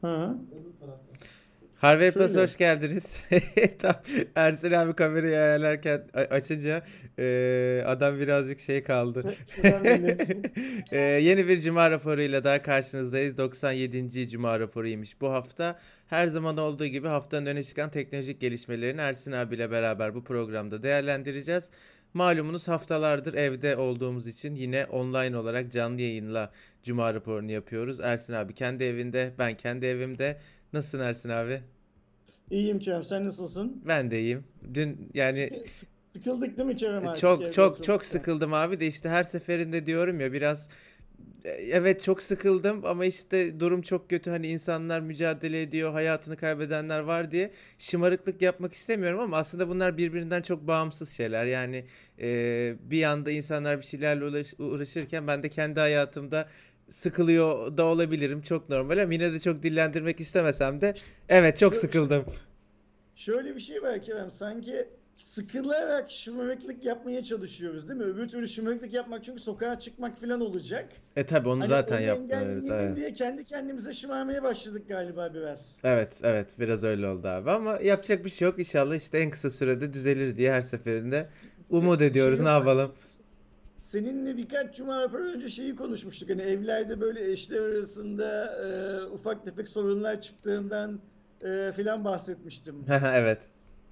Hı. Harvey Plus hoş geldiniz. Tam Ersin abi kamerayı ayarlarken açınca e, adam birazcık şey kaldı. E, yeni bir Cuma raporuyla daha karşınızdayız. 97. Cuma raporuymuş bu hafta. Her zaman olduğu gibi haftanın öne çıkan teknolojik gelişmelerini Ersin abiyle beraber bu programda değerlendireceğiz. Malumunuz haftalardır evde olduğumuz için yine online olarak canlı yayınla Cuma raporunu yapıyoruz. Ersin abi kendi evinde, ben kendi evimde. Nasılsın Ersin abi? İyiyim Kerem sen nasılsın? Ben de iyiyim. Dün yani Sıkı- sık- sıkıldık değil mi Kerem artık çok çok çok sıkıldım abi de işte her seferinde diyorum ya biraz e, evet çok sıkıldım ama işte durum çok kötü hani insanlar mücadele ediyor hayatını kaybedenler var diye şımarıklık yapmak istemiyorum ama aslında bunlar birbirinden çok bağımsız şeyler yani e, bir yanda insanlar bir şeylerle uğraş- uğraşırken ben de kendi hayatımda sıkılıyor da olabilirim çok normal ama yine de çok dillendirmek istemesem de evet çok sıkıldım. Şöyle bir şey var Kerem sanki sıkılarak şımarıklık yapmaya çalışıyoruz değil mi? Öbür türlü şımarıklık yapmak çünkü sokağa çıkmak falan olacak. E tabi onu Hani zaten onu yapmıyoruz evet. diye kendi kendimize şımarmaya başladık galiba biraz. Evet, evet biraz öyle oldu abi ama yapacak bir şey yok. İnşallah işte en kısa sürede düzelir diye her seferinde umut ediyoruz. Şey Ne yapalım? Seninle birkaç cuma rapor önce şeyi konuşmuştuk. Hani evlerde böyle eşler arasında e, ufak tefek sorunlar çıktığından e, filan bahsetmiştim. Evet.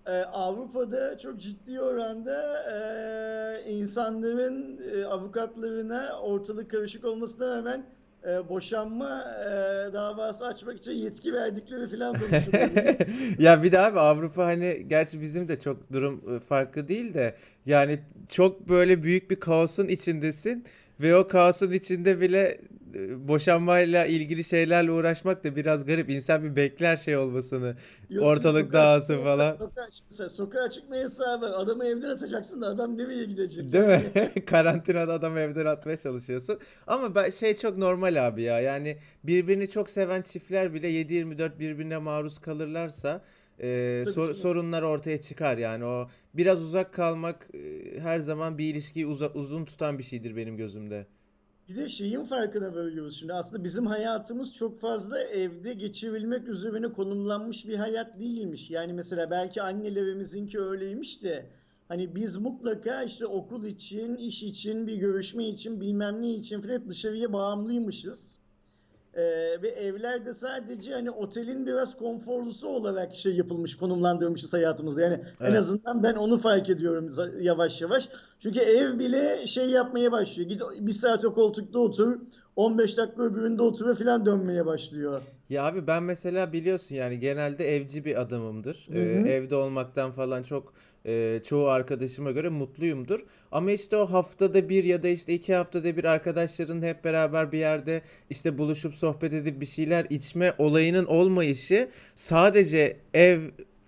Ee, Avrupa'da çok ciddi oranda e, insanların e, avukatlarına ortalık karışık olmasına rağmen e, boşanma e, davası açmak için yetki verdikleri falan konuşuluyor. Ya bir de abi Avrupa hani gerçi bizim de çok durum e, farklı değil de yani çok böyle büyük bir kaosun içindesin ve o kaosun içinde bile e, boşanmayla ilgili şeylerle uğraşmak da biraz garip. İnsan bir bekler şey olmasını. Yok, Ortalık dağılsın falan. Sokağa, çıksa- sokağa çıkma yasağı var. Adamı evden atacaksın da adam nereye gidecek? Değil mi? Karantinada adamı evden atmaya çalışıyorsun. Ama ben, şey çok normal abi ya. Yani birbirini çok seven çiftler bile 7-24 birbirine maruz kalırlarsa e, sor- sorunlar ortaya çıkar. Yani o biraz uzak kalmak e, her zaman bir ilişkiyi uza- uzun tutan bir şeydir benim gözümde. Bir de şeyin farkına varıyoruz şimdi. Aslında bizim hayatımız çok fazla evde geçirilmek üzerine konumlanmış bir hayat değilmiş. Yani mesela belki annelerimizinki öyleymiş de hani biz mutlaka işte okul için, iş için, bir görüşme için, bilmem ne için falan hep dışarıya bağımlıymışız. Ee, ve evlerde sadece hani otelin biraz konforlusu olarak şey yapılmış, konumlandırmışız hayatımızda. Yani en Evet. azından ben onu fark ediyorum yavaş yavaş. Çünkü ev bile şey yapmaya başlıyor. Git bir saat o koltukta otur, 15 dakika öbüründe otur ve falan dönmeye başlıyor. Ya abi ben mesela biliyorsun yani genelde evci bir adamımdır. Hı Ee, evde olmaktan falan çok e, çoğu arkadaşıma göre mutluyumdur. Ama işte o haftada bir ya da işte iki haftada bir arkadaşların hep beraber bir yerde işte buluşup sohbet edip bir şeyler içme olayının olmayışı sadece ev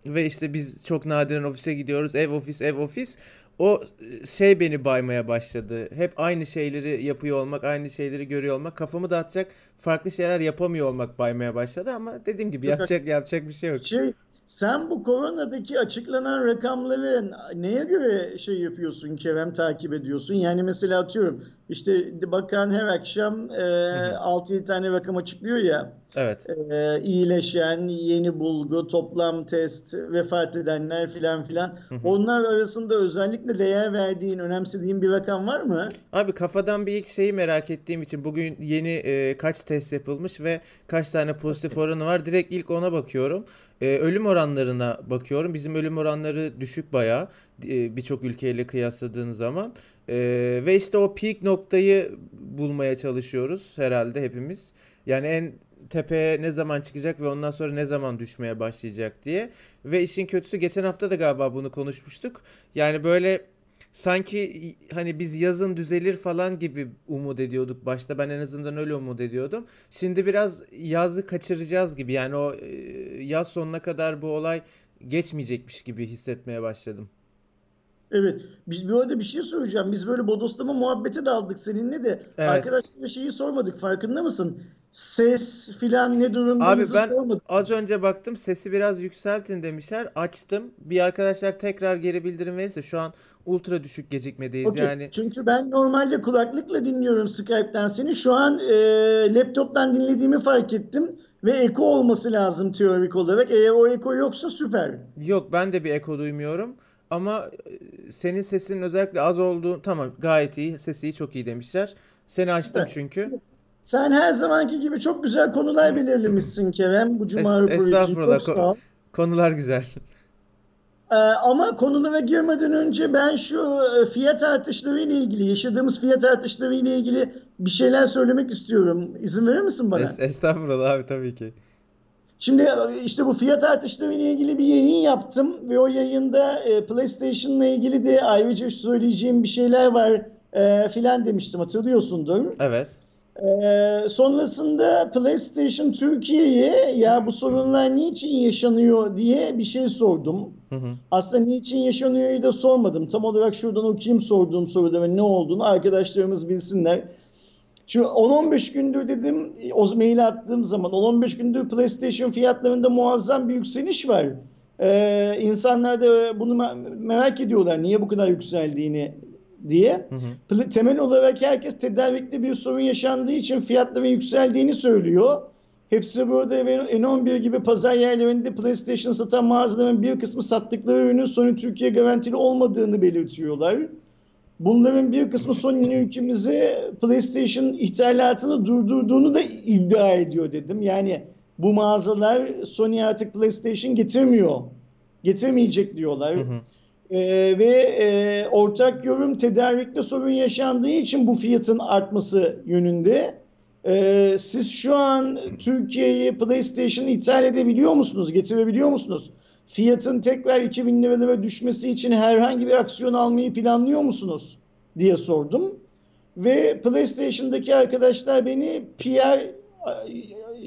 ve işte biz çok nadiren ofise gidiyoruz. Ev ofis ev ofis. O e, şey beni baymaya başladı. Hep aynı şeyleri yapıyor olmak, aynı şeyleri görüyor olmak, kafamı dağıtacak farklı şeyler yapamıyor olmak baymaya başladı ama dediğim gibi yapacak yapacak bir şey yok. Şey, sen bu koronadaki açıklanan rakamları neye göre şey yapıyorsun Kerem takip ediyorsun? Yani mesela atıyorum işte bakan her akşam e, Hı hı. 6-7 tane rakam açıklıyor ya. Evet. E, iyileşen, yeni bulgu, toplam test, vefat edenler filan filan. Hı hı. Onlar arasında özellikle değer verdiğin, önemsediğin bir rakam var mı? Abi kafadan bir ilk şeyi merak ettiğim için bugün yeni e, kaç test yapılmış ve kaç tane pozitif oranı var. Direkt ilk ona bakıyorum. E, ölüm oranlarına bakıyorum. Bizim ölüm oranları düşük bayağı birçok ülkeyle kıyasladığın zaman. E, ve işte o peak noktayı bulmaya çalışıyoruz herhalde hepimiz. Yani en tepeye ne zaman çıkacak ve ondan sonra ne zaman düşmeye başlayacak diye. Ve işin kötüsü geçen hafta da galiba bunu konuşmuştuk. Yani böyle sanki hani biz yazın düzelir falan gibi umut ediyorduk başta. Ben en azından öyle umut ediyordum. Şimdi biraz yazı kaçıracağız gibi. Yani o e, yaz sonuna kadar bu olay geçmeyecekmiş gibi hissetmeye başladım. Evet. Biz bu arada bir şey soracağım. Biz böyle bodoslama muhabbete daldık seninle de. Evet. Arkadaşlara şeyi sormadık. Farkında mısın? Ses filan ne durumda Abi ben sormadık. az önce baktım sesi biraz yükseltin demişler. Açtım. Bir arkadaşlar tekrar geri bildirim verirse şu an ultra düşük gecikmedeyiz. Okey. Yani Çünkü ben normalde kulaklıkla dinliyorum Skype'ten seni. Şu an e, laptop'tan dinlediğimi fark ettim. ve eko olması lazım teorik olarak. Eğer o eko yoksa süper. Yok ben de bir eko duymuyorum. Ama e, senin sesinin özellikle az olduğu tamam gayet iyi. Sesi iyi, çok iyi demişler. Seni açtım çünkü. Sen her zamanki gibi çok güzel konular belirlemişsin Kerem bu cuma Es- estağfurullah. Ko- konular güzel. Ee, ama konulara girmeden önce ben şu e, fiyat artışları ile ilgili, yaşadığımız fiyat artışları ile ilgili bir şeyler söylemek istiyorum. İzin verir misin bana? Es- estağfurullah abi tabii ki. Şimdi e, işte bu fiyat artışları ile ilgili bir yayın yaptım ve o yayında e, PlayStation'la ilgili de ayrıca söyleyeceğim bir şeyler var e, filan demiştim hatırlıyorsundur. Evet. Ee, sonrasında PlayStation Türkiye'ye ya bu sorunlar niçin yaşanıyor diye bir şey sordum. Hı hı. Aslında niçin yaşanıyor'yu da sormadım. Tam olarak şuradan okuyayım sorduğum soruda ve ne olduğunu arkadaşlarımız bilsinler. Şimdi 10-15 gündür dedim o mail attığım zaman 10-15 gündür PlayStation fiyatlarında muazzam bir yükseliş var. Ee, insanlar da bunu me- merak ediyorlar niye bu kadar yükseldiğini diye. Hı hı. Temel olarak herkes tedarikte bir sorun yaşandığı için fiyatların yükseldiğini söylüyor. Hepsi burada ve N11 gibi pazar yerlerinde PlayStation satan mağazaların bir kısmı sattıkları ürünün Sony Türkiye garantili olmadığını belirtiyorlar. Bunların bir kısmı Sony'nin ülkemize PlayStation ithalatını durdurduğunu da iddia ediyor dedim. Yani bu mağazalar Sony artık PlayStation getirmiyor. Getirmeyecek diyorlar. Hı hı. Ee, ve e, ortak yorum tedarikte sorun yaşandığı için bu fiyatın artması yönünde. Ee, siz şu an Türkiye'ye PlayStation ithal edebiliyor musunuz? Getirebiliyor musunuz? Fiyatın tekrar 2000 liralara düşmesi için herhangi bir aksiyon almayı planlıyor musunuz? diye sordum. Ve PlayStation'daki arkadaşlar beni PR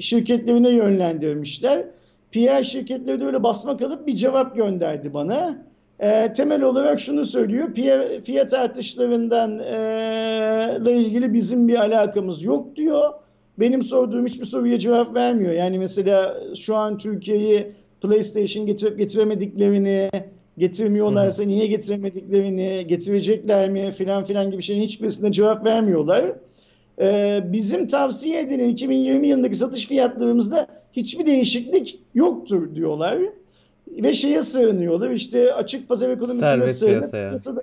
şirketlerine yönlendirmişler. PR şirketleri de öyle basma kalıp bir cevap gönderdi bana. E, temel olarak şunu söylüyor. Piya- Fiyat artışlarından e, ile ilgili bizim bir alakamız yok diyor. Benim sorduğum hiçbir soruya cevap vermiyor. Yani mesela şu an Türkiye'yi PlayStation getirip getiremediklerini, getirmiyorlarsa niye getiremediklerini, getirecekler mi filan filan gibi şeylerin hiçbirisine cevap vermiyorlar. Ee, bizim tavsiye edilen 2020 yılındaki satış fiyatlarımızda hiçbir değişiklik yoktur diyorlar. Ve şeye sığınıyorlar işte açık pazar ekonomisine Serbest sığınıp piyasada,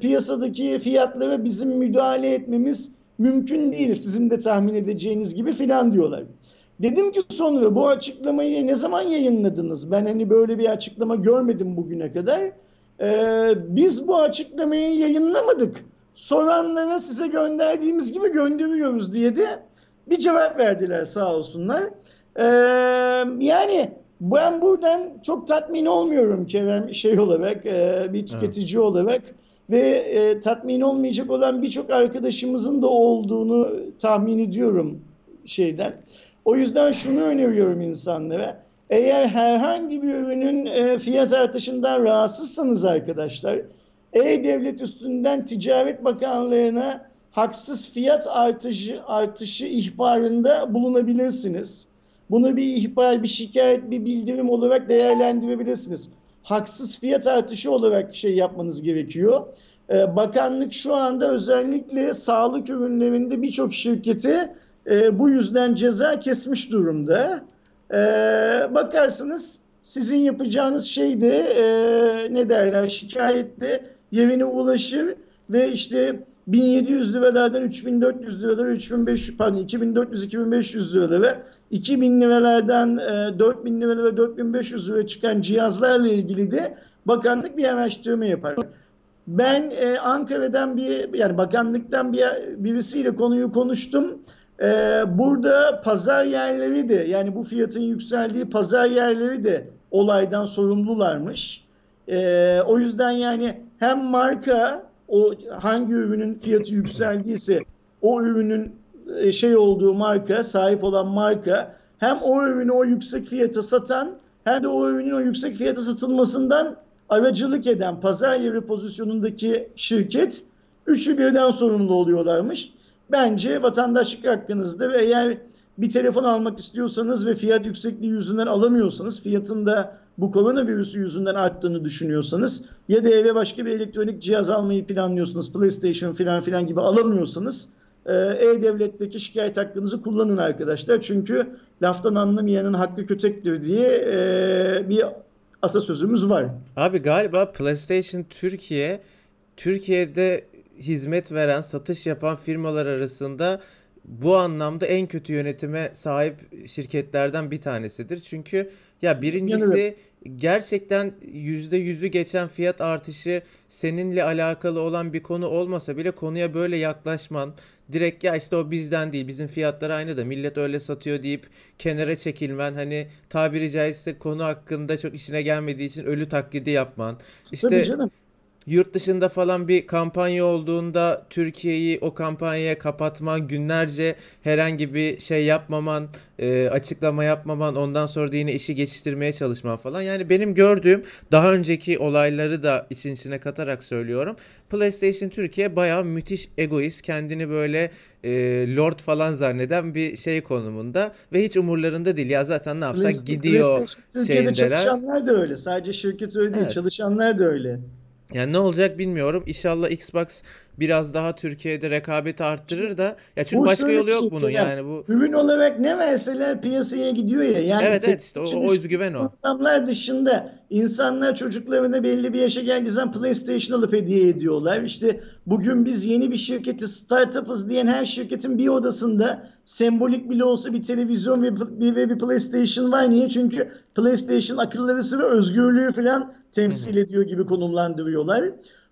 piyasadaki fiyatlara bizim müdahale etmemiz mümkün değil sizin de tahmin edeceğiniz gibi filan diyorlar. Dedim ki sonra bu açıklamayı ne zaman yayınladınız? Ben hani böyle bir açıklama görmedim bugüne kadar. Ee, biz bu açıklamayı yayınlamadık. Soranlara size gönderdiğimiz gibi gönderiyoruz diye de bir cevap verdiler sağ olsunlar. Ee, yani ben buradan çok tatmin olmuyorum Kerem şey olarak e, bir tüketici olarak ve e, tatmin olmayacak olan birçok arkadaşımızın da olduğunu tahmin ediyorum şeyden. O yüzden şunu öneriyorum insanlara. Eğer herhangi bir ürünün e, fiyat artışından rahatsızsanız arkadaşlar, E-Devlet üstünden Ticaret Bakanlığı'na haksız fiyat artışı, artışı ihbarında bulunabilirsiniz. Bunu bir ihbar, bir şikayet, bir bildirim olarak değerlendirebilirsiniz. Haksız fiyat artışı olarak şey yapmanız gerekiyor. Ee, bakanlık şu anda özellikle sağlık ürünlerinde birçok şirketi e, bu yüzden ceza kesmiş durumda. Ee, bakarsınız sizin yapacağınız şey de e, ne derler şikayette yerine ulaşır ve işte 1700 liralardan 3400 liralara 3500 pardon 2400 2500 liralara 2000 liralardan e, 4000 lira ve 4500 lira çıkan cihazlarla ilgili de bakanlık bir araştırma yapar. Ben e, Ankara'dan bir yani bakanlıktan bir birisiyle konuyu konuştum. E, burada pazar yerleri de yani bu fiyatın yükseldiği pazar yerleri de olaydan sorumlularmış. E, o yüzden yani hem marka o hangi ürünün fiyatı yükseldiyse o ürünün e, şey olduğu marka, sahip olan marka hem o ürünü o yüksek fiyata satan hem de o ürünün o yüksek fiyata satılmasından aracılık eden pazar yeri pozisyonundaki şirket üçü birden sorumlu oluyorlarmış. Bence vatandaşlık hakkınızda ve eğer bir telefon almak istiyorsanız ve fiyat yüksekliği yüzünden alamıyorsanız, fiyatın da bu koronavirüsü yüzünden arttığını düşünüyorsanız ya da eve başka bir elektronik cihaz almayı planlıyorsunuz, PlayStation filan filan gibi alamıyorsanız e, E-Devlet'teki şikayet hakkınızı kullanın arkadaşlar. Çünkü laftan anlamayanın hakkı kötektir diye e, bir atasözümüz var. Abi galiba PlayStation Türkiye Türkiye'de hizmet veren, satış yapan firmalar arasında bu anlamda en kötü yönetime sahip şirketlerden bir tanesidir. Çünkü ya birincisi gerçekten yüzde yüzü geçen fiyat artışı seninle alakalı olan bir konu olmasa bile konuya böyle yaklaşman direkt ya işte o bizden değil bizim fiyatlar aynı da millet öyle satıyor deyip kenara çekilmen hani tabiri caizse konu hakkında çok işine gelmediği için ölü taklidi yapman işte. Yurt dışında falan bir kampanya olduğunda Türkiye'yi o kampanyaya kapatman, günlerce herhangi bir şey yapmaman, e, açıklama yapmaman, ondan sonra da yine işi geçiştirmeye çalışman falan. Yani benim gördüğüm daha önceki olayları da için içine katarak söylüyorum. PlayStation Türkiye bayağı müthiş egoist, kendini böyle e, lord falan zanneden bir şey konumunda ve hiç umurlarında değil. Ya zaten ne yapsak gidiyor Türkiye'de şeyindeler. çalışanlar da öyle. Sadece şirket öyle değil, Evet. çalışanlar da öyle. Yani ne olacak bilmiyorum. İnşallah Xbox biraz daha Türkiye'de rekabeti arttırır da ya çünkü Bu başka yolu yok şey bunun yani bu Ürün olarak ne verseler piyasaya gidiyor ya. Yani evet evet işte o, o özgüven o. adamlar dışında insanlar çocuklarına belli bir yaşa geldiği zaman PlayStation alıp hediye ediyorlar. İşte bugün biz yeni bir şirketi startup'ız diyen her şirketin bir odasında sembolik bile olsa bir televizyon ve bir, ve bir PlayStation var. Niye? Çünkü PlayStation akıllarısı ve özgürlüğü falan temsil ediyor gibi konumlandırıyorlar.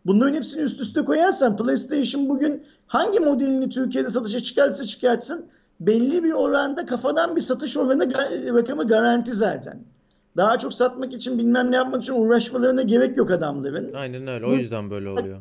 Bunların hepsini üst üste koyarsan PlayStation bugün hangi modelini Türkiye'de satışa çıkarsa çıkartsın belli bir oranda kafadan bir satış oranı rakamı garanti zaten. Daha çok satmak için bilmem ne yapmak için uğraşmalarına gerek yok adamların. Aynen öyle. O yüzden böyle oluyor.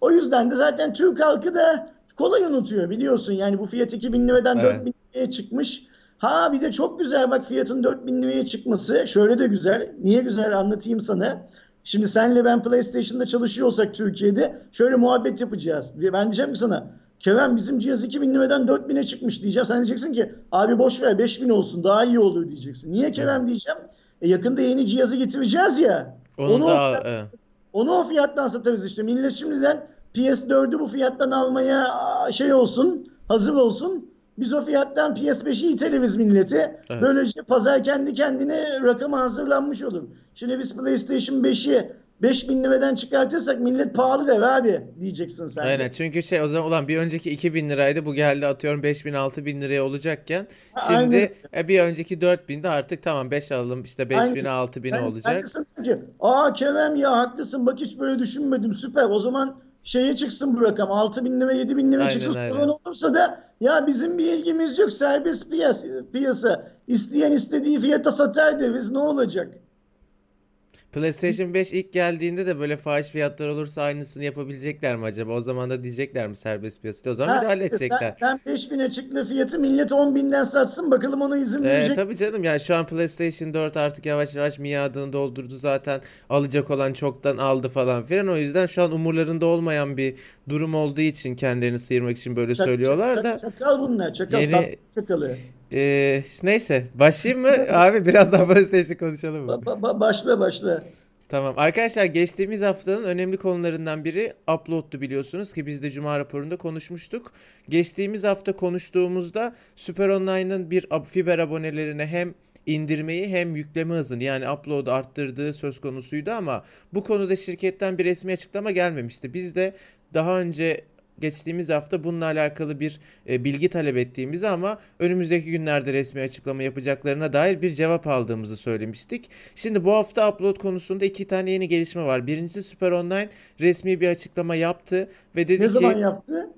O yüzden de zaten Türk halkı da kolay unutuyor biliyorsun. Yani bu fiyat 2000 liradan Evet. 4000 liraya çıkmış. Ha bir de çok güzel bak fiyatın 4000 liraya çıkması. Şöyle de güzel. Niye güzel anlatayım sana. Şimdi senle ben PlayStation'da çalışıyorsak Türkiye'de şöyle muhabbet yapacağız. Ben diyeceğim ki sana Kerem bizim cihaz 2000 liradan 4000'e çıkmış diyeceğim. Sen diyeceksin ki abi boş ver 5000 olsun daha iyi olur diyeceksin. Niye Kerem diyeceğim. E yakında yeni cihazı getireceğiz ya. Onu Onu da evet. onu o fiyattan satarız işte. Millet şimdiden PS4'ü bu fiyattan almaya şey olsun, hazır olsun. Biz o fiyattan PS5'i iteleriz millete. Evet. Böylece pazar kendi kendine rakama hazırlanmış olur. Şimdi biz PlayStation 5'i 5000 liradan çıkartırsak millet pahalı der abi diyeceksin sen. de. Aynen çünkü şey o zaman ulan bir önceki 2000 liraydı bu geldi atıyorum 5000 6000 liraya olacakken şimdi e, bir önceki 4000'de artık tamam 5 alalım işte 5000'e Aynen. 6000'e Ben, ben olacak. de diyorum ki aa Kerem ya haklısın bak hiç böyle düşünmedim süper. O zaman şeye çıksın bu rakam 6 bin lira 7 bin lira Aynen, çıksın aynen. olursa da ya bizim bir ilgimiz yok serbest piyasa, piyasa. İsteyen istediği fiyata satar deriz ne olacak? PlayStation 5 ilk geldiğinde de böyle fahiş fiyatlar olursa aynısını yapabilecekler mi acaba? O zaman da diyecekler mi serbest piyasada? O zaman Ha, müdahale sen, edecekler. sen 5000 açıkla fiyatı millet 10 binden satsın bakalım ona izin Ee, verecek. tabii canım yani şu an PlayStation 4 artık yavaş yavaş miadını doldurdu zaten alacak olan çoktan aldı falan filan o yüzden şu an umurlarında olmayan bir durum olduğu için kendilerini sıyırmak için böyle Çak- söylüyorlar çak- da Çakal bunlar çakal Yeni- tatlı çakalı. Ee, neyse başlayayım mı abi biraz daha PlayStation konuşalım mı? Ba- ba- ba- başla başla. Tamam arkadaşlar geçtiğimiz haftanın önemli konularından biri upload'tu biliyorsunuz ki biz de Cuma raporunda konuşmuştuk. Geçtiğimiz hafta konuştuğumuzda Süper Online'ın bir fiber abonelerine hem indirmeyi hem yükleme hızını yani upload arttırdığı söz konusuydu ama bu konuda şirketten bir resmi açıklama gelmemişti. Biz de daha önce geçtiğimiz hafta bununla alakalı bir e, bilgi talep ettiğimizi ama önümüzdeki günlerde resmi açıklama yapacaklarına dair bir cevap aldığımızı söylemiştik. Şimdi bu hafta upload konusunda iki tane yeni gelişme var. Birincisi Süper Online resmi bir açıklama yaptı ve dedi Ne ki zaman yaptı?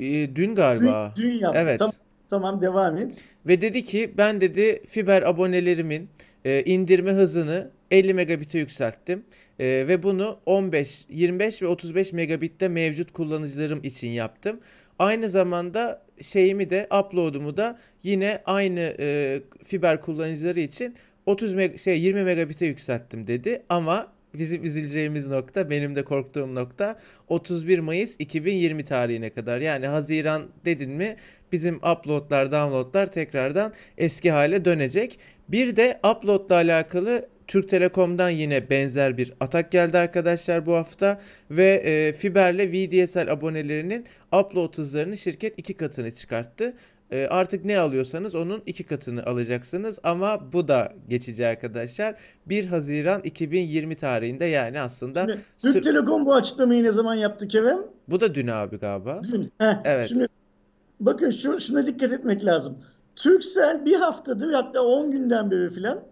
e, dün Dün, galiba. dün yaptı. Evet. Tamam, tamam devam et. Ve dedi ki ben dedi fiber abonelerimin e, indirme hızını 50 megabit'e yükselttim. E, ve bunu 15, 25 ve 35 megabitte mevcut kullanıcılarım için yaptım. Aynı zamanda şeyimi de upload'umu da yine aynı e, fiber kullanıcıları için 30 meg şey 20 megabit'e yükselttim dedi. Ama bizim üzüleceğimiz nokta, benim de korktuğum nokta 31 Mayıs 2020 tarihine kadar. Yani Haziran dedin mi bizim uploadlar, downloadlar tekrardan eski hale dönecek. Bir de uploadla alakalı Türk Telekom'dan yine benzer bir atak geldi arkadaşlar bu hafta ve e, fiberle VDSL abonelerinin upload hızlarını şirket iki katını çıkarttı. E, artık ne alıyorsanız onun iki katını alacaksınız ama bu da geçici arkadaşlar. 1 Haziran 2020 tarihinde yani aslında Şimdi Türk Telekom bu açıklamayı ne zaman yaptı Kerem? bu da dün abi galiba. Dün. Heh, Evet. Şimdi bakın şu şuna dikkat etmek lazım. Turkcell bir haftadır hatta 10 günden beri filan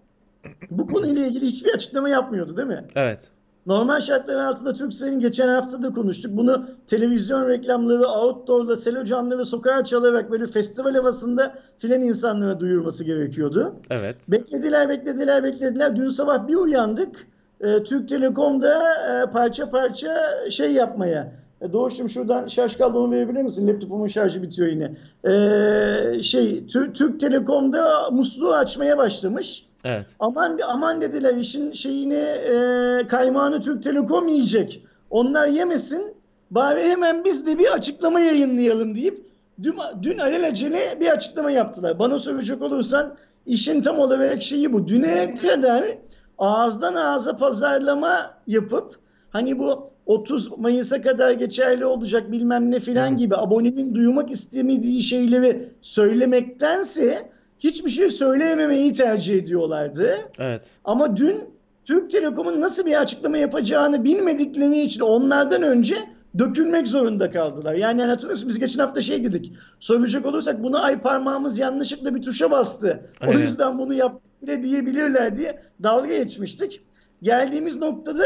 bu konuyla ilgili hiçbir açıklama yapmıyordu değil mi? Evet. Normal şartlar altında Turkcell'in geçen hafta da konuştuk. Bunu televizyon reklamları, outdoor'la, selo canlı ve sokağa çalarak böyle festival havasında filan insanlara duyurması gerekiyordu. Evet. Beklediler, beklediler, beklediler. Dün sabah bir uyandık. Ee, Türk Telekom'da e, parça parça şey yapmaya. E, Doğuş'cum şuradan şarj kablomu verebilir misin? Laptopumun şarjı bitiyor yine. Ee, şey, Tür- Türk Telekom'da musluğu açmaya başlamış. Evet. Aman aman dediler işin şeyini e, kaymağını Türk Telekom yiyecek. Onlar yemesin. Bari hemen biz de bir açıklama yayınlayalım deyip dün, dün alelacele bir açıklama yaptılar. Bana soracak olursan işin tam olarak şeyi bu. Düne kadar ağızdan ağza pazarlama yapıp hani bu 30 Mayıs'a kadar geçerli olacak bilmem ne filan gibi abonenin duymak istemediği şeyleri söylemektense hiçbir şey söyleyememeyi tercih ediyorlardı. Evet. Ama dün Türk Telekom'un nasıl bir açıklama yapacağını bilmedikleri için onlardan önce dökülmek zorunda kaldılar. Yani hatırlıyorsun biz geçen hafta şey dedik. Soracak olursak bunu ay parmağımız yanlışlıkla bir tuşa bastı. O Aynen. yüzden bunu yaptık bile diyebilirler diye dalga geçmiştik. Geldiğimiz noktada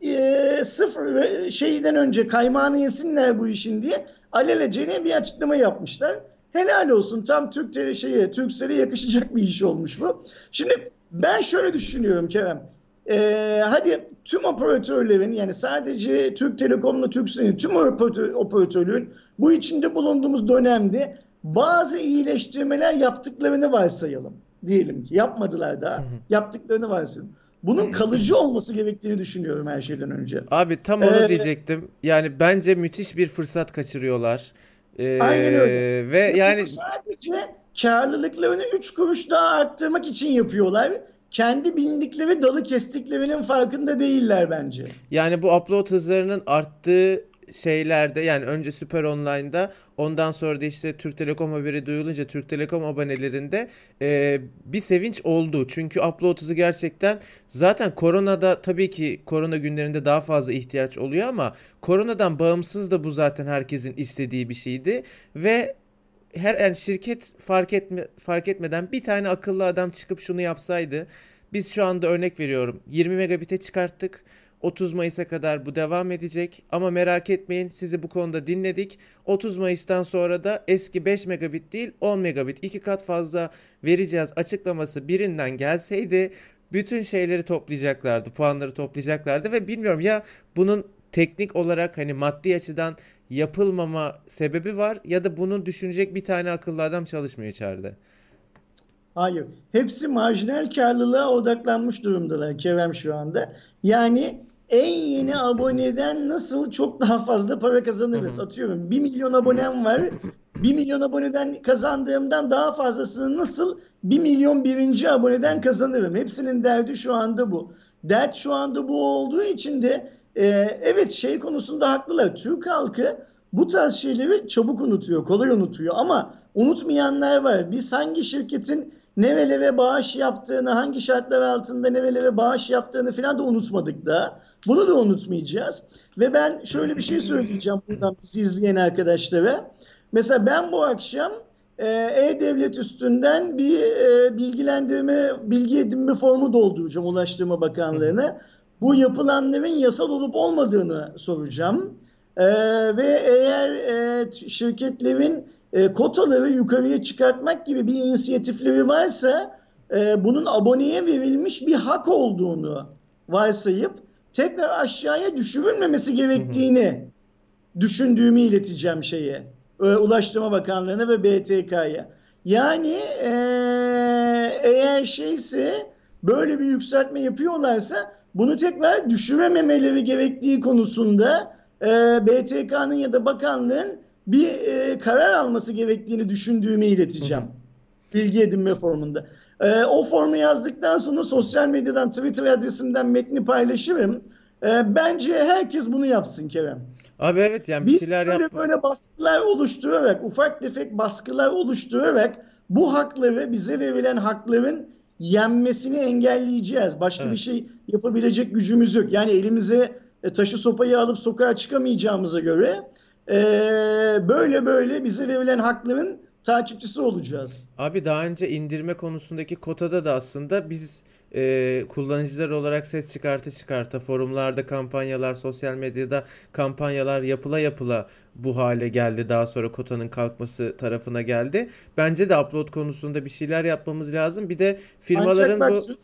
e, sıfır şeyden önce kaymağını yesinler bu işin diye alelacele bir açıklama yapmışlar. Helal olsun tam Türk tele şeye, Turkcell'e yakışacak bir iş olmuş bu. Şimdi ben şöyle düşünüyorum Kerem. Ee, hadi tüm operatörlerin yani sadece Türk Telekom'la Turkcell'in tüm operatör, operatörlerin bu içinde bulunduğumuz dönemde bazı iyileştirmeler yaptıklarını varsayalım. Diyelim ki yapmadılar daha. Yaptıklarını varsayalım. Bunun kalıcı olması gerektiğini düşünüyorum her şeyden önce. Abi tam onu Ee, diyecektim. Yani bence müthiş bir fırsat kaçırıyorlar. Ee, Aynen öyle. Ve yani sadece karlılıklarını 3 kuruş daha arttırmak için yapıyorlar. Kendi bildikleri dalı kestiklerinin farkında değiller bence. Yani bu upload hızlarının arttığı şeylerde yani önce Süper Online'da ondan sonra da işte Türk Telekom haberi duyulunca Türk Telekom abonelerinde e, bir sevinç oldu. Çünkü upload hızı gerçekten zaten koronada tabii ki korona günlerinde daha fazla ihtiyaç oluyor ama koronadan bağımsız da bu zaten herkesin istediği bir şeydi ve her yani şirket fark etme fark etmeden bir tane akıllı adam çıkıp şunu yapsaydı biz şu anda örnek veriyorum 20 megabit'e çıkarttık. 30 Mayıs'a kadar bu devam edecek ama merak etmeyin sizi bu konuda dinledik. 30 Mayıs'tan sonra da eski 5 megabit değil 10 megabit iki kat fazla vereceğiz açıklaması birinden gelseydi bütün şeyleri toplayacaklardı, puanları toplayacaklardı ve bilmiyorum ya bunun teknik olarak hani maddi açıdan yapılmama sebebi var ya da bunu düşünecek bir tane akıllı adam çalışmıyor içeride. Hayır. Hepsi marjinal karlılığa odaklanmış durumdalar Kerem şu anda. Yani en yeni aboneden nasıl çok daha fazla para kazanırız? Atıyorum 1 milyon abonem var. 1 milyon aboneden kazandığımdan daha fazlasını nasıl 1 milyon birinci aboneden kazanırım? Hepsinin derdi şu anda bu. Dert şu anda bu olduğu için de e, evet şey konusunda haklılar. Türk halkı bu tarz şeyleri çabuk unutuyor, kolay unutuyor ama unutmayanlar var. Biz hangi şirketin nerelere bağış yaptığını, hangi şartlar altında nerelere bağış yaptığını falan da unutmadık da. Bunu da unutmayacağız. Ve ben şöyle bir şey söyleyeceğim buradan bizi izleyen arkadaşlara. Mesela ben bu akşam e, E-Devlet üstünden bir e, bilgilendirme, bilgi edinme formu dolduracağım Ulaştırma Bakanlığı'na. Bu yapılanların yasal olup olmadığını soracağım. E, ve eğer e, şirketlerin e, kotaları yukarıya çıkartmak gibi bir inisiyatifleri varsa e, bunun aboneye verilmiş bir hak olduğunu varsayıp tekrar aşağıya düşürülmemesi gerektiğini düşündüğümü ileteceğim şeye. e, Ulaştırma Bakanlığı'na ve BTK'ya. Yani e, eğer şeyse böyle bir yükseltme yapıyorlarsa bunu tekrar düşürememeleri gerektiği konusunda e, BTK'nın ya da bakanlığın bir e, karar alması gerektiğini düşündüğümü ileteceğim. bilgi edinme formunda. Ee, o formu yazdıktan sonra sosyal medyadan Twitter adresimden metni paylaşırım. Ee, bence herkes bunu yapsın Kerem. Abi evet yani bir Biz şeyler böyle yapma. böyle baskılar oluşturarak, ufak tefek baskılar oluşturarak bu hakları, bize verilen hakların yenmesini engelleyeceğiz. Başka Evet. bir şey yapabilecek gücümüz yok. Yani elimize e, taşı sopayı alıp sokağa çıkamayacağımıza göre e, böyle böyle bize verilen hakların takipçisi olacağız. Abi daha önce indirme konusundaki kotada da aslında biz e, kullanıcılar olarak ses çıkarta çıkarta forumlarda kampanyalar, sosyal medyada kampanyalar yapıla yapıla bu hale geldi. Daha sonra kotanın kalkması tarafına geldi. Bence de upload konusunda bir şeyler yapmamız lazım. Bir de firmaların bak bu şu-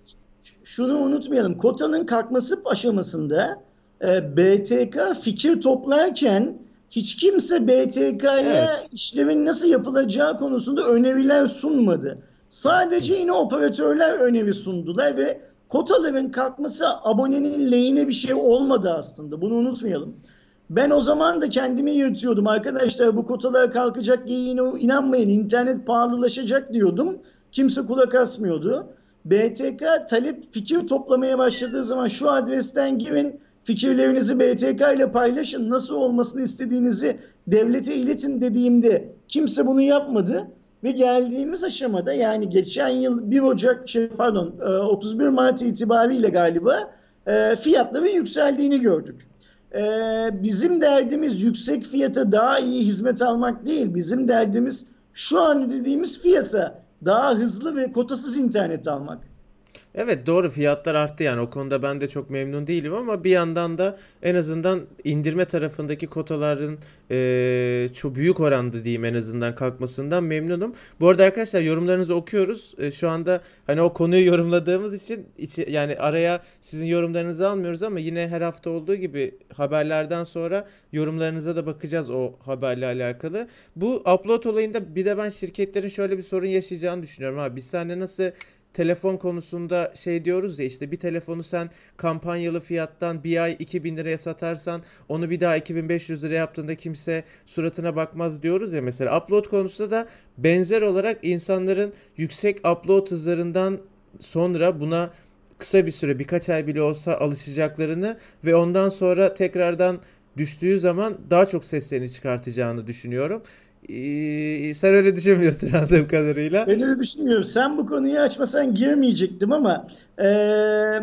şunu unutmayalım. Kotanın kalkması aşamasında e, BTK fikir toplarken hiç kimse BTK'ya Evet. işlemin nasıl yapılacağı konusunda öneriler sunmadı. Sadece yine operatörler öneri sundular ve kotaların kalkması abonenin lehine bir şey olmadı aslında. Bunu unutmayalım. Ben o zaman da kendimi yırtıyordum. Arkadaşlar bu kotalar kalkacak diye yine inanmayın. İnternet pahalılaşacak diyordum. Kimse kulak asmıyordu. BTK talep fikir toplamaya başladığı zaman şu adresten girin. Fikirlerinizi BTK ile paylaşın. Nasıl olmasını istediğinizi devlete iletin dediğimde kimse bunu yapmadı. Ve geldiğimiz aşamada yani geçen yıl 1 Ocak şey pardon e, 31 Mart itibariyle galiba e, fiyatların yükseldiğini gördük. E, bizim derdimiz yüksek fiyata daha iyi hizmet almak değil. Bizim derdimiz şu an ödediğimiz fiyata daha hızlı ve kotasız internet almak. Evet doğru fiyatlar arttı yani o konuda ben de çok memnun değilim ama bir yandan da en azından indirme tarafındaki kotaların eee çok büyük oranda diyeyim en azından kalkmasından memnunum. Bu arada arkadaşlar yorumlarınızı okuyoruz. E, şu anda hani o konuyu yorumladığımız için içi, yani araya sizin yorumlarınızı almıyoruz ama yine her hafta olduğu gibi haberlerden sonra yorumlarınıza da bakacağız o haberle alakalı. Bu upload olayında bir de ben şirketlerin şöyle bir sorun yaşayacağını düşünüyorum abi. Biz seninle nasıl telefon konusunda şey diyoruz ya işte bir telefonu sen kampanyalı fiyattan bir ay 2000 liraya satarsan onu bir daha 2500 liraya yaptığında kimse suratına bakmaz diyoruz ya mesela upload konusunda da benzer olarak insanların yüksek upload hızlarından sonra buna kısa bir süre birkaç ay bile olsa alışacaklarını ve ondan sonra tekrardan düştüğü zaman daha çok seslerini çıkartacağını düşünüyorum. Ee, sen öyle düşünmüyorsun anladığım kadarıyla. Ben öyle düşünmüyorum. Sen bu konuyu açmasan girmeyecektim ama e,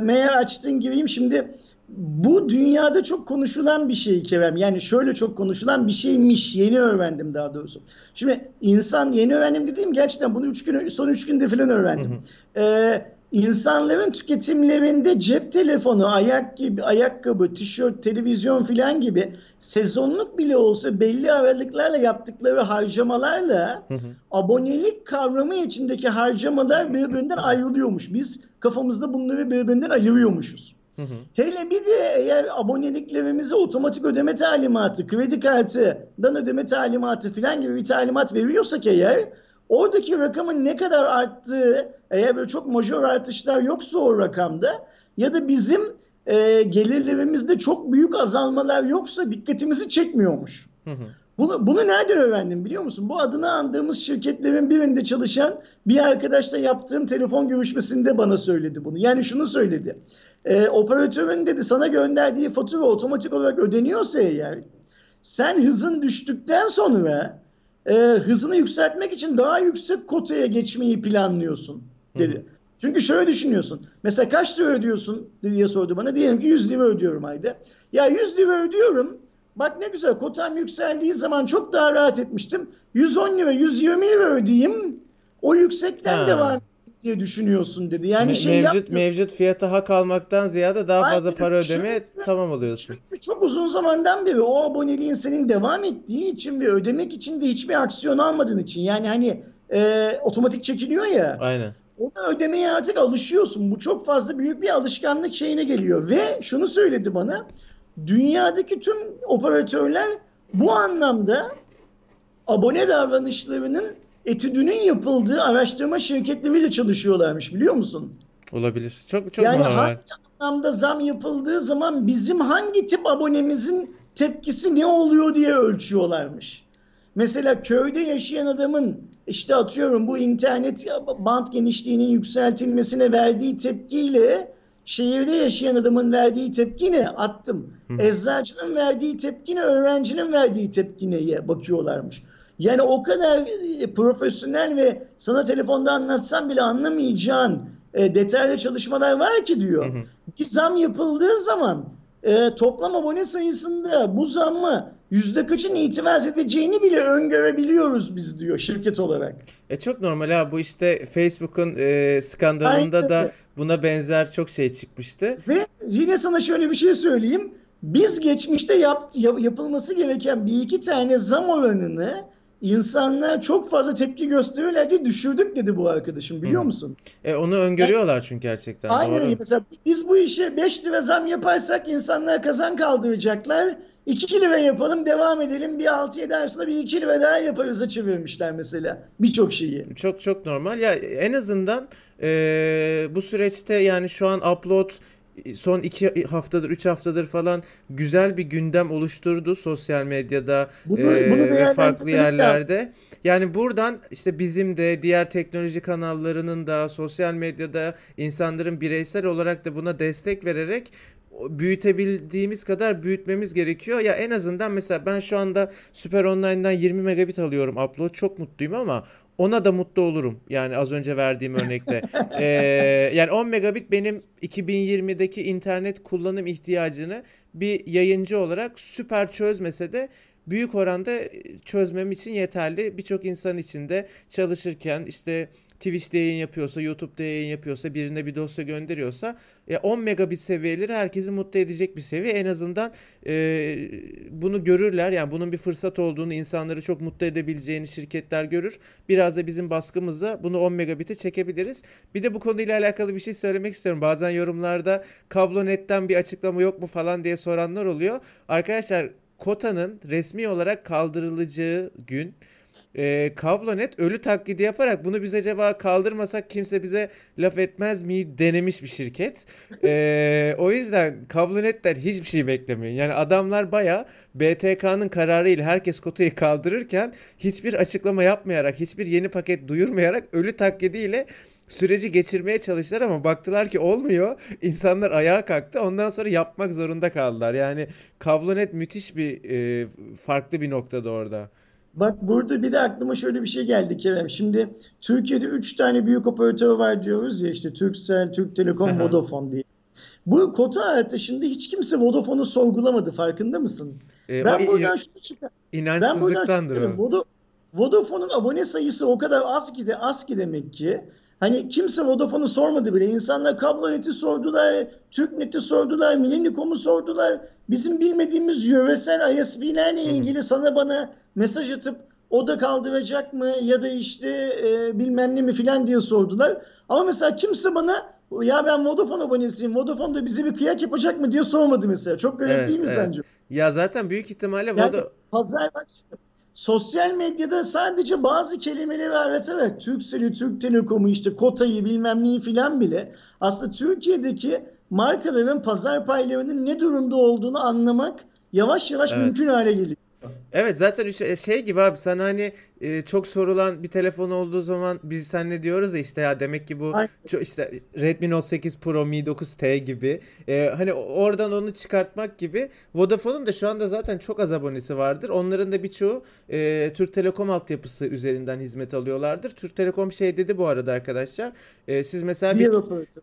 meğer açtın gireyim. Şimdi bu dünyada çok konuşulan bir şey Kerem. Yani şöyle çok konuşulan bir şeymiş. Yeni öğrendim daha doğrusu. Şimdi insan yeni öğrendim dediğim gerçekten bunu üç gün, son üç günde falan öğrendim. E, insanların tüketimlerinde cep telefonu, ayak gibi, ayakkabı, tişört, televizyon filan gibi sezonluk bile olsa belli aralıklarla yaptıkları harcamalarla Hı hı. abonelik kavramı içindeki harcamalar birbirinden ayrılıyormuş. Biz kafamızda bunları birbirinden ayırıyormuşuz. Hı hı. Hele bir de eğer aboneliklerimize otomatik ödeme talimatı, kredi kartından ödeme talimatı falan gibi bir talimat veriyorsak eğer oradaki rakamın ne kadar arttığı eğer böyle çok majör artışlar yoksa o rakamda ya da bizim e, gelirlerimizde çok büyük azalmalar yoksa dikkatimizi çekmiyormuş. Hı hı. Bunu, bunu nereden öğrendim biliyor musun? Bu adını andığımız şirketlerin birinde çalışan bir arkadaşla yaptığım telefon görüşmesinde bana söyledi bunu. Yani şunu söyledi. E, operatörün dedi sana gönderdiği fatura otomatik olarak ödeniyorsa eğer sen hızın düştükten sonra e, hızını yükseltmek için daha yüksek kotaya geçmeyi planlıyorsun dedi. Hı hı. Çünkü şöyle düşünüyorsun. Mesela kaç lira ödüyorsun diye sordu bana. Diyelim ki 100 lira ödüyorum ayda. Ya 100 lira ödüyorum. Bak ne güzel kotam yükseldiği zaman çok daha rahat etmiştim. 110 lira 120 lira ödeyeyim. O yüksekten Ha. devam diye düşünüyorsun dedi. Yani Me- şey mevcut mevcut fiyata hak almaktan ziyade daha fazla Aynen. para Çünkü- ödemeye tamam oluyorsun. Çünkü çok uzun zamandan beri o aboneliğin senin devam ettiği için ve ödemek için de hiçbir aksiyon almadığın için. Yani hani e, otomatik çekiliyor ya. Aynen. Onu ödemeye artık alışıyorsun. Bu çok fazla büyük bir alışkanlık şeyine geliyor. Ve şunu söyledi bana. Dünyadaki tüm operatörler bu anlamda abone davranışlarının etüdünün yapıldığı araştırma şirketleriyle çalışıyorlarmış biliyor musun? Olabilir. Çok çok Yani muhtemel. hangi anlamda zam yapıldığı zaman bizim hangi tip abonemizin tepkisi ne oluyor diye ölçüyorlarmış. Mesela köyde yaşayan adamın işte atıyorum bu internet band genişliğinin yükseltilmesine verdiği tepkiyle şehirde yaşayan adamın verdiği tepkine attım. Eczacının verdiği tepkine, öğrencinin verdiği tepkineye bakıyorlarmış. Yani o kadar e, profesyonel ve sana telefonda anlatsam bile anlamayacağın e, detaylı çalışmalar var ki diyor. Hı hı. Bir zam yapıldığı zaman e, toplam abone sayısında bu zammı yüzde kaçın itiraz edeceğini bile öngörebiliyoruz biz diyor şirket olarak. E çok normal ha bu işte Facebook'un e, skandalında Aynen. da buna benzer çok şey çıkmıştı. Ve yine sana şöyle bir şey söyleyeyim. Biz geçmişte yap, yapılması gereken bir iki tane zam oranını insanlar çok fazla tepki gösteriyorlar diye düşürdük dedi bu arkadaşım biliyor Hı. musun? E onu öngörüyorlar çünkü gerçekten. Aynen öyle. Mesela biz bu işe 5 lira zam yaparsak insanlar kazan kaldıracaklar. 2 lira yapalım devam edelim bir 6-7 ay sonra bir 2 lira daha yaparız'a çevirmişler mesela birçok şeyi. Çok çok normal ya en azından e, bu süreçte yani şu an upload son iki haftadır, üç haftadır falan güzel bir gündem oluşturdu sosyal medyada bunu, e, bunu ve farklı yerlerde. Lazım. Yani buradan işte bizim de diğer teknoloji kanallarının da sosyal medyada insanların bireysel olarak da buna destek vererek büyütebildiğimiz kadar büyütmemiz gerekiyor. Ya en azından mesela ben şu anda Süper Online'dan 20 megabit alıyorum upload. Çok mutluyum ama ona da mutlu olurum. Yani az önce verdiğim örnekte. ee, yani 10 megabit benim 2020'deki internet kullanım ihtiyacını bir yayıncı olarak süper çözmese de büyük oranda çözmem için yeterli. Birçok insan için de çalışırken işte Twitch'te yayın yapıyorsa, YouTube'da yayın yapıyorsa, birine bir dosya gönderiyorsa e, 10 megabit seviyeleri herkesi mutlu edecek bir seviye. En azından e, bunu görürler. Yani bunun bir fırsat olduğunu, insanları çok mutlu edebileceğini şirketler görür. Biraz da bizim baskımızla bunu 10 megabit'e çekebiliriz. Bir de bu konuyla alakalı bir şey söylemek istiyorum. Bazen yorumlarda kablo netten bir açıklama yok mu falan diye soranlar oluyor. Arkadaşlar kotanın resmi olarak kaldırılacağı gün e, kablonet ölü taklidi yaparak bunu biz acaba kaldırmasak kimse bize laf etmez mi denemiş bir şirket. E, o yüzden kablonetten hiçbir şey beklemeyin. Yani adamlar baya BTK'nın kararıyla herkes kotayı kaldırırken hiçbir açıklama yapmayarak, hiçbir yeni paket duyurmayarak ölü taklidiyle süreci geçirmeye çalıştılar ama baktılar ki olmuyor. İnsanlar ayağa kalktı. Ondan sonra yapmak zorunda kaldılar. Yani kablonet müthiş bir e, farklı bir noktada orada. Bak burada bir de aklıma şöyle bir şey geldi Kerem. Şimdi Türkiye'de 3 tane büyük operatör var diyoruz ya işte Turkcell, Türk Telekom, Vodafone diye. Bu kota artışında hiç kimse Vodafone'u sorgulamadı farkında mısın? Ee, ben buradan şunu çıkar. Ben buradan şunu Vodafone'un abone sayısı o kadar az ki de az ki demek ki. Hani kimse Vodafone'u sormadı bile. İnsanlar Kablo.net'i sordular, TürkNet'i sordular, Millennium'u sordular. Bizim bilmediğimiz yöresel ISP'lerle ilgili sana bana mesaj atıp o da kaldıracak mı ya da işte e, bilmem ne mi filan diye sordular. Ama mesela kimse bana ya ben Vodafone abonesiyim. Vodafone da bize bir kıyak yapacak mı diye sormadı mesela. Çok garip evet, değil mi evet. sence? Ya zaten büyük ihtimalle yani Voda... pazar bak sosyal medyada sadece bazı kelimeleri öğreterek Turkcell'i, Türk Telekom'u işte kotayı bilmem neyi filan bile aslında Türkiye'deki markaların pazar paylarının ne durumda olduğunu anlamak yavaş yavaş evet. mümkün hale geliyor. Evet zaten şey, şey gibi abi sen hani e, çok sorulan bir telefon olduğu zaman biz sen ne diyoruz ya işte ya demek ki bu çok işte Redmi Note 8 Pro Mi 9T gibi e, hani oradan onu çıkartmak gibi Vodafone'un da şu anda zaten çok az abonesi vardır. Onların da birçoğu e, Türk Telekom altyapısı üzerinden hizmet alıyorlardır. Türk Telekom şey dedi bu arada arkadaşlar. E, siz mesela bir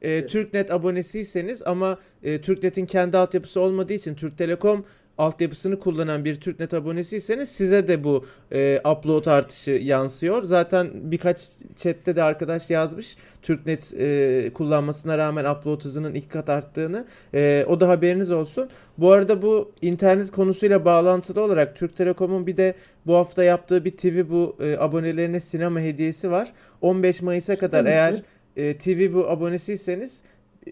e, TürkNet abonesiyseniz ama e, TürkNet'in kendi altyapısı olmadığı için Türk Telekom altyapısını kullanan bir TürkNet abonesiyseniz size de bu e, upload artışı yansıyor. Zaten birkaç chatte de arkadaş yazmış TürkNet e, kullanmasına rağmen upload hızının iki kat arttığını. E, o da haberiniz olsun. Bu arada bu internet konusuyla bağlantılı olarak Türk Telekom'un bir de bu hafta yaptığı bir TV bu e, abonelerine sinema hediyesi var. 15 Mayıs'a kadar eğer e, TV bu abonesiyseniz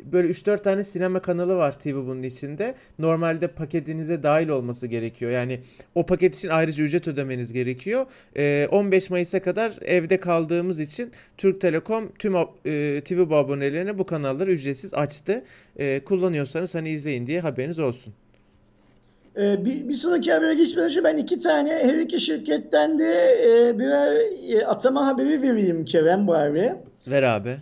böyle 3-4 tane sinema kanalı var TV bunun içinde. Normalde paketinize dahil olması gerekiyor. Yani o paket için ayrıca ücret ödemeniz gerekiyor. E, 15 Mayıs'a kadar evde kaldığımız için Türk Telekom tüm e, TV abonelerine bu kanalları ücretsiz açtı. E, kullanıyorsanız hani izleyin diye haberiniz olsun. Ee, bir, bir sonraki habere geçmeden önce ben iki tane her iki şirketten de e, birer e, atama haberi vereyim Kerem bari. Ver abi.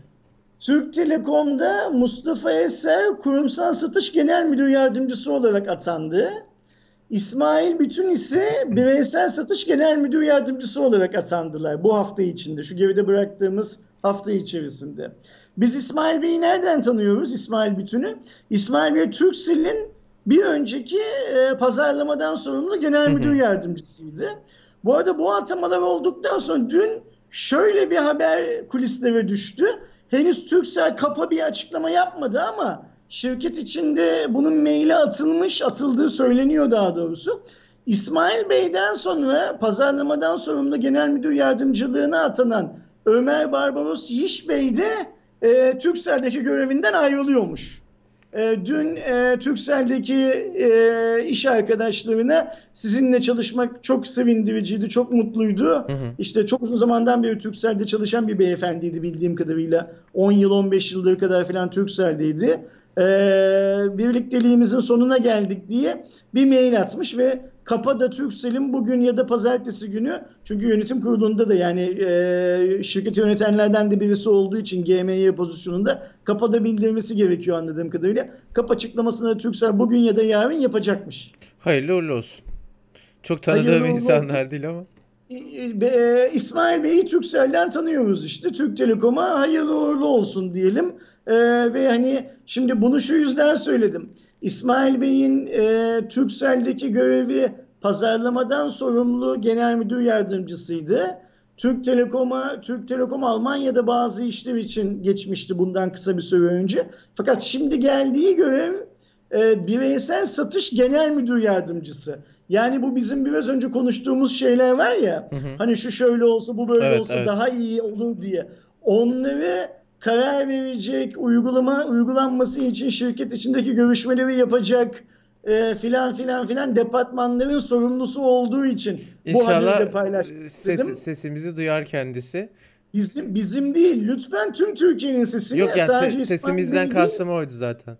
Türk Telekom'da Mustafa Eser Kurumsal Satış Genel Müdür Yardımcısı olarak atandı. İsmail Bütün ise Bireysel Satış Genel Müdür Yardımcısı olarak atandılar bu hafta içinde. Şu geride bıraktığımız hafta içerisinde. Biz İsmail Bey'i nereden tanıyoruz İsmail Bütün'ü? İsmail Bey Turkcell'in bir önceki e, pazarlamadan sorumlu genel müdür yardımcısıydı. Bu arada bu atamalar olduktan sonra dün şöyle bir haber kulislere düştü. Henüz Turkcell kapa bir açıklama yapmadı ama şirket içinde bunun maili atılmış, atıldığı söyleniyor daha doğrusu. İsmail Bey'den sonra pazarlamadan sorumlu genel müdür yardımcılığına atanan Ömer Barbaros Yiş Bey de e, Turkcell'deki görevinden ayrılıyormuş. E, dün e, Turkcell'deki e, iş arkadaşlarına sizinle çalışmak çok sevindiriciydi, çok mutluydu. Hı hı. İşte çok uzun zamandan beri Turkcell'de çalışan bir beyefendiydi bildiğim kadarıyla. 10 yıl, 15 yıldır kadar falan Turkcell'deydi. E, birlikteliğimizin sonuna geldik diye bir mail atmış ve Kapa'da Turkcell'in bugün ya da pazartesi günü çünkü yönetim kurulunda da yani e, şirketi yönetenlerden de birisi olduğu için GMY pozisyonunda Kapa'da bildirmesi gerekiyor anladığım kadarıyla. Kap açıklamasını da Turkcell bugün ya da yarın yapacakmış. Hayırlı uğurlu olsun. Çok tanıdığım insanlar olsun. değil ama. E, e, İsmail Bey'i Turkcell'den tanıyoruz işte. Türk Telekom'a hayırlı uğurlu olsun diyelim. E, ve hani şimdi bunu şu yüzden söyledim. İsmail Bey'in e, Turkcell'deki görevi pazarlamadan sorumlu genel müdür yardımcısıydı. Türk Telekom'a, Türk Telekom Almanya'da bazı işler için geçmişti bundan kısa bir süre önce. Fakat şimdi geldiği görev e, bireysel satış genel müdür yardımcısı. Yani bu bizim biraz önce konuştuğumuz şeyler var ya. Hı hı. Hani şu şöyle olsa bu böyle Evet, olsa evet. daha iyi olur diye. Onları karar verecek, uygulama uygulanması için şirket içindeki görüşmeleri yapacak e, filan filan filan departmanların sorumlusu olduğu için bu haberi İnşallah de paylaşmak e, ses, sesimizi duyar kendisi. Bizim bizim değil lütfen tüm Türkiye'nin sesini Yok ya se- sadece İsmail sesimizden kastım oydu zaten.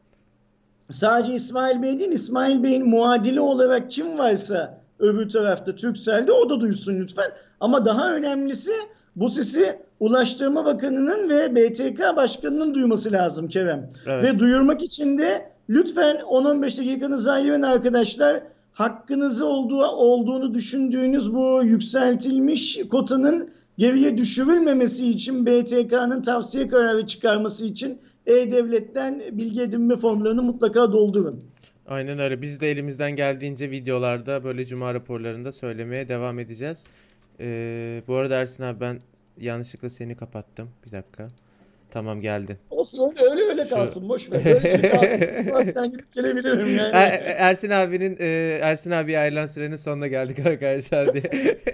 sadece İsmail Bey değil İsmail Bey'in muadili olarak kim varsa öbür tarafta Turkcell'de o da duysun lütfen. Ama daha önemlisi bu sesi Ulaştırma Bakanı'nın ve BTK Başkanı'nın duyması lazım Kerem. Evet. Ve duyurmak için de lütfen 10-15 dakikanızı ayırın arkadaşlar. Hakkınızı olduğu, olduğunu düşündüğünüz bu yükseltilmiş kotanın geriye düşürülmemesi için BTK'nın tavsiye kararı çıkarması için E-Devlet'ten bilgi edinme formlarını mutlaka doldurun. Aynen öyle. Biz de elimizden geldiğince videolarda böyle cuma raporlarında söylemeye devam edeceğiz. Ee, bu arada Ersin abi ben yanlışlıkla seni kapattım. Bir dakika. Tamam geldin. Olsun öyle öyle, öyle Şu- kalsın boş ver. Böyle şey kalsın. Sınavdan gidip gelebilirim yani. Er- Ersin abinin e, Ersin abi ayrılan sürenin sonuna geldik arkadaşlar diye.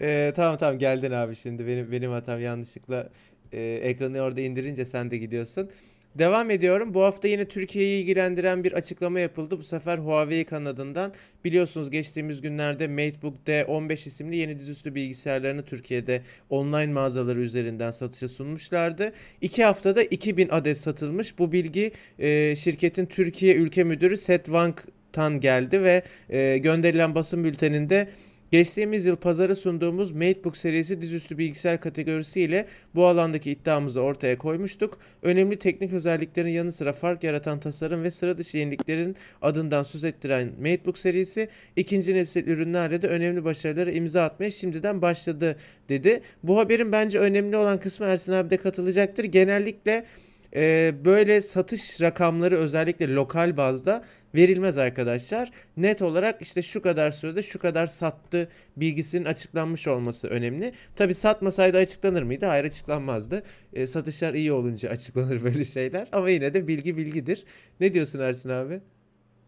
E, tamam tamam geldin abi şimdi benim benim hatam yanlışlıkla e, ekranı orada indirince sen de gidiyorsun. Devam ediyorum. Bu hafta yine Türkiye'yi ilgilendiren bir açıklama yapıldı. Bu sefer Huawei kanadından. Biliyorsunuz geçtiğimiz günlerde MateBook D15 isimli yeni dizüstü bilgisayarlarını Türkiye'de online mağazaları üzerinden satışa sunmuşlardı. İki haftada 2000 adet satılmış. Bu bilgi e, şirketin Türkiye Ülke Müdürü Seth Wang'tan geldi ve e, gönderilen basın bülteninde Geçtiğimiz yıl pazara sunduğumuz MateBook serisi dizüstü bilgisayar kategorisiyle bu alandaki iddiamızı ortaya koymuştuk. Önemli teknik özelliklerin yanı sıra fark yaratan tasarım ve sıra dışı yeniliklerin adından söz ettiren MateBook serisi ikinci nesil ürünlerle de önemli başarılara imza atmaya şimdiden başladı dedi. Bu haberin bence önemli olan kısmı Ersin abi de katılacaktır. Genellikle e, böyle satış rakamları özellikle lokal bazda verilmez arkadaşlar. Net olarak işte şu kadar sürede şu kadar sattı bilgisinin açıklanmış olması önemli. Tabi satmasaydı açıklanır mıydı? Hayır açıklanmazdı. E, satışlar iyi olunca açıklanır böyle şeyler. Ama yine de bilgi bilgidir. Ne diyorsun Ersin abi?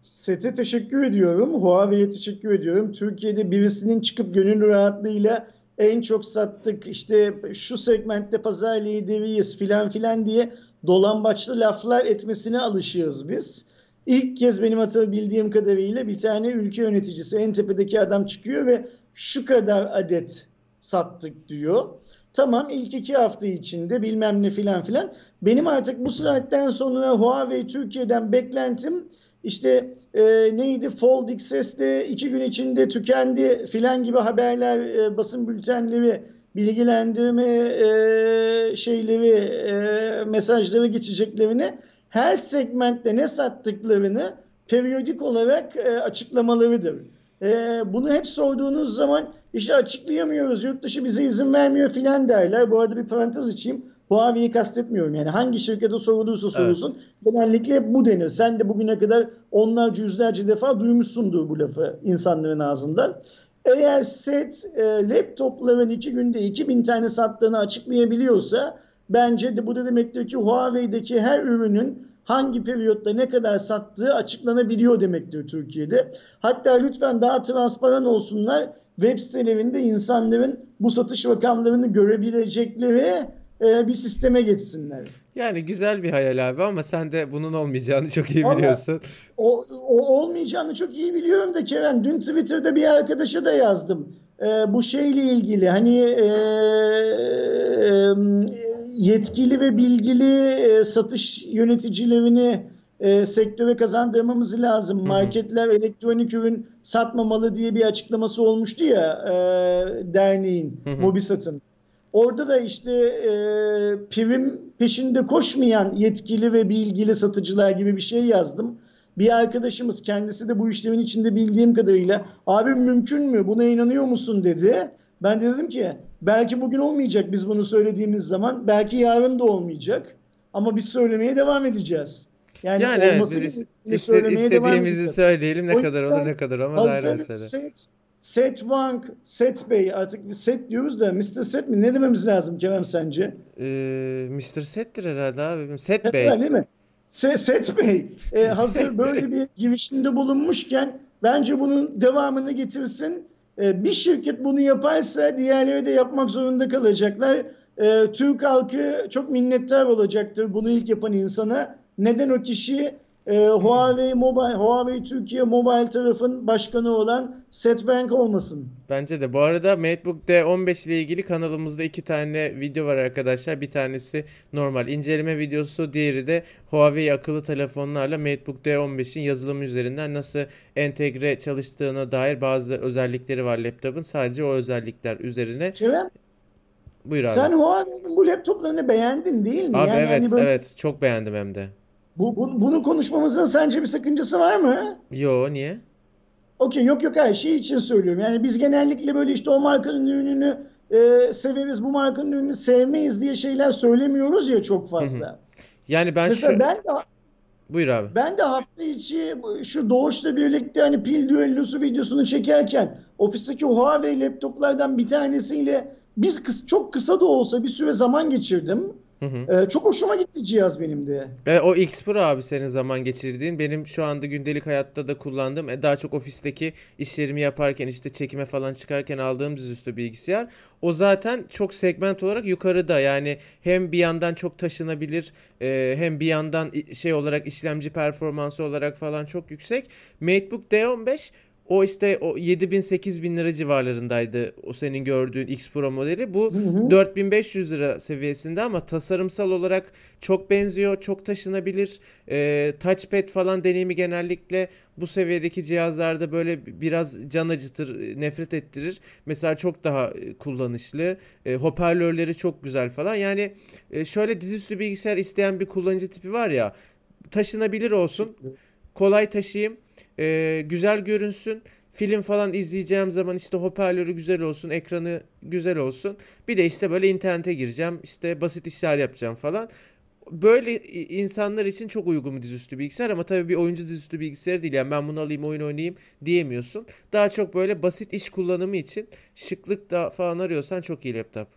Sete teşekkür ediyorum. Huawei'ye teşekkür ediyorum. Türkiye'de birisinin çıkıp gönül rahatlığıyla en çok sattık işte şu segmentte pazar lideriyiz filan filan diye dolambaçlı laflar etmesine alışığız biz. İlk kez benim hatırlayabildiğim kadarıyla bir tane ülke yöneticisi en tepedeki adam çıkıyor ve şu kadar adet sattık diyor. Tamam ilk iki hafta içinde bilmem ne filan filan. Benim artık bu saatten sonra Huawei Türkiye'den beklentim işte e, neydi Fold XS'de iki gün içinde tükendi filan gibi haberler e, basın bültenleri bilgilendirme e, şeyleri e, mesajları geçeceklerini her segmentte ne sattıklarını periyodik olarak e, açıklamalarıdır. E, bunu hep sorduğunuz zaman işte açıklayamıyoruz, yurt dışı bize izin vermiyor filan derler. Bu arada bir parantez içeyim. Huawei'yi kastetmiyorum yani hangi şirkete sorulursa sorulsun evet. genellikle bu denir. Sen de bugüne kadar onlarca yüzlerce defa duymuşsundur bu lafı insanların ağzından. Eğer set e, laptopların iki günde 2000 tane sattığını açıklayabiliyorsa bence de bu da demektir ki Huawei'deki her ürünün hangi periyotta ne kadar sattığı açıklanabiliyor demektir Türkiye'de. Hatta lütfen daha transparan olsunlar. Web sitelerinde insanların bu satış rakamlarını görebilecekleri e, bir sisteme geçsinler. Yani güzel bir hayal abi ama sen de bunun olmayacağını çok iyi biliyorsun. o, o olmayacağını çok iyi biliyorum da Kerem. Dün Twitter'da bir arkadaşa da yazdım. E, bu şeyle ilgili hani e, e, yetkili ve bilgili e, satış yöneticilerini e, sektöre kazandırmamız lazım. Hı hı. Marketler elektronik ürün satmamalı diye bir açıklaması olmuştu ya e, derneğin, hı hı. Mobisat'ın. Orada da işte e, prim peşinde koşmayan yetkili ve bilgili satıcılar gibi bir şey yazdım. Bir arkadaşımız kendisi de bu işlemin içinde bildiğim kadarıyla abi mümkün mü buna inanıyor musun dedi. Ben de dedim ki belki bugün olmayacak biz bunu söylediğimiz zaman belki yarın da olmayacak ama biz söylemeye devam edeceğiz. Yani, yani olması evet, iste, istediğimizi söyleyelim ne o kadar olur ne kadar olmaz ayrı mesele. Set Wang, Set Bey artık Set diyoruz da Mr. Set mi? Ne dememiz lazım Kerem sence? Ee, Mr. Set'tir herhalde abi. Set Bey. Değil mi? Se Set Bey. Ee, hazır böyle bir girişimde bulunmuşken bence bunun devamını getirsin. Ee, bir şirket bunu yaparsa diğerleri de yapmak zorunda kalacaklar. Ee, Türk halkı çok minnettar olacaktır bunu ilk yapan insana. Neden o kişi e, Huawei Mobile, Huawei Türkiye Mobile tarafın başkanı olan Setbank olmasın. Bence de. Bu arada MacBook D15 ile ilgili kanalımızda iki tane video var arkadaşlar. Bir tanesi normal inceleme videosu, diğeri de Huawei akıllı telefonlarla MacBook D15'in yazılımı üzerinden nasıl entegre çalıştığına dair bazı özellikleri var laptopun. Sadece o özellikler üzerine. Kerem, Buyur abi. Sen Huawei'nin bu laptoplarını beğendin değil mi? Abi yani evet, hani böyle... evet çok beğendim hem de. Bu, bu, bunu konuşmamızın sence bir sakıncası var mı? Yo niye? Okey yok yok her şey için söylüyorum. Yani biz genellikle böyle işte o markanın ürününü e, severiz bu markanın ürününü sevmeyiz diye şeyler söylemiyoruz ya çok fazla. Yani ben Mesela şu... ben de Buyur abi. Ben de hafta içi şu Doğuş'la birlikte hani pil düellosu videosunu çekerken ofisteki Huawei laptoplardan bir tanesiyle biz kıs çok kısa da olsa bir süre zaman geçirdim. Hı hı. Ee, çok hoşuma gitti cihaz benim de. E, o X Pro abi senin zaman geçirdiğin. Benim şu anda gündelik hayatta da kullandığım e, daha çok ofisteki işlerimi yaparken işte çekime falan çıkarken aldığım dizüstü bilgisayar. O zaten çok segment olarak yukarıda. Yani hem bir yandan çok taşınabilir e, hem bir yandan şey olarak işlemci performansı olarak falan çok yüksek. MacBook D15 o işte o 7000 8000 lira civarlarındaydı o senin gördüğün X Pro modeli. Bu hı hı. 4500 lira seviyesinde ama tasarımsal olarak çok benziyor, çok taşınabilir. E, touchpad falan deneyimi genellikle bu seviyedeki cihazlarda böyle biraz can acıtır, nefret ettirir. Mesela çok daha kullanışlı. E, hoparlörleri çok güzel falan. Yani e, şöyle dizüstü bilgisayar isteyen bir kullanıcı tipi var ya. Taşınabilir olsun. Kolay taşıyayım e, güzel görünsün. Film falan izleyeceğim zaman işte hoparlörü güzel olsun, ekranı güzel olsun. Bir de işte böyle internete gireceğim, işte basit işler yapacağım falan. Böyle insanlar için çok uygun bir dizüstü bilgisayar ama tabii bir oyuncu dizüstü bilgisayarı değil. Yani ben bunu alayım oyun oynayayım diyemiyorsun. Daha çok böyle basit iş kullanımı için şıklık da falan arıyorsan çok iyi laptop.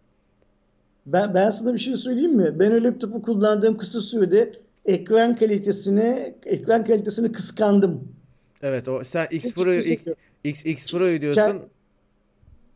Ben, ben sana bir şey söyleyeyim mi? Ben o laptopu kullandığım kısa sürede ekran kalitesini ekran kalitesini kıskandım. Evet o sen X Pro'yu X, X Pro'yu diyorsun.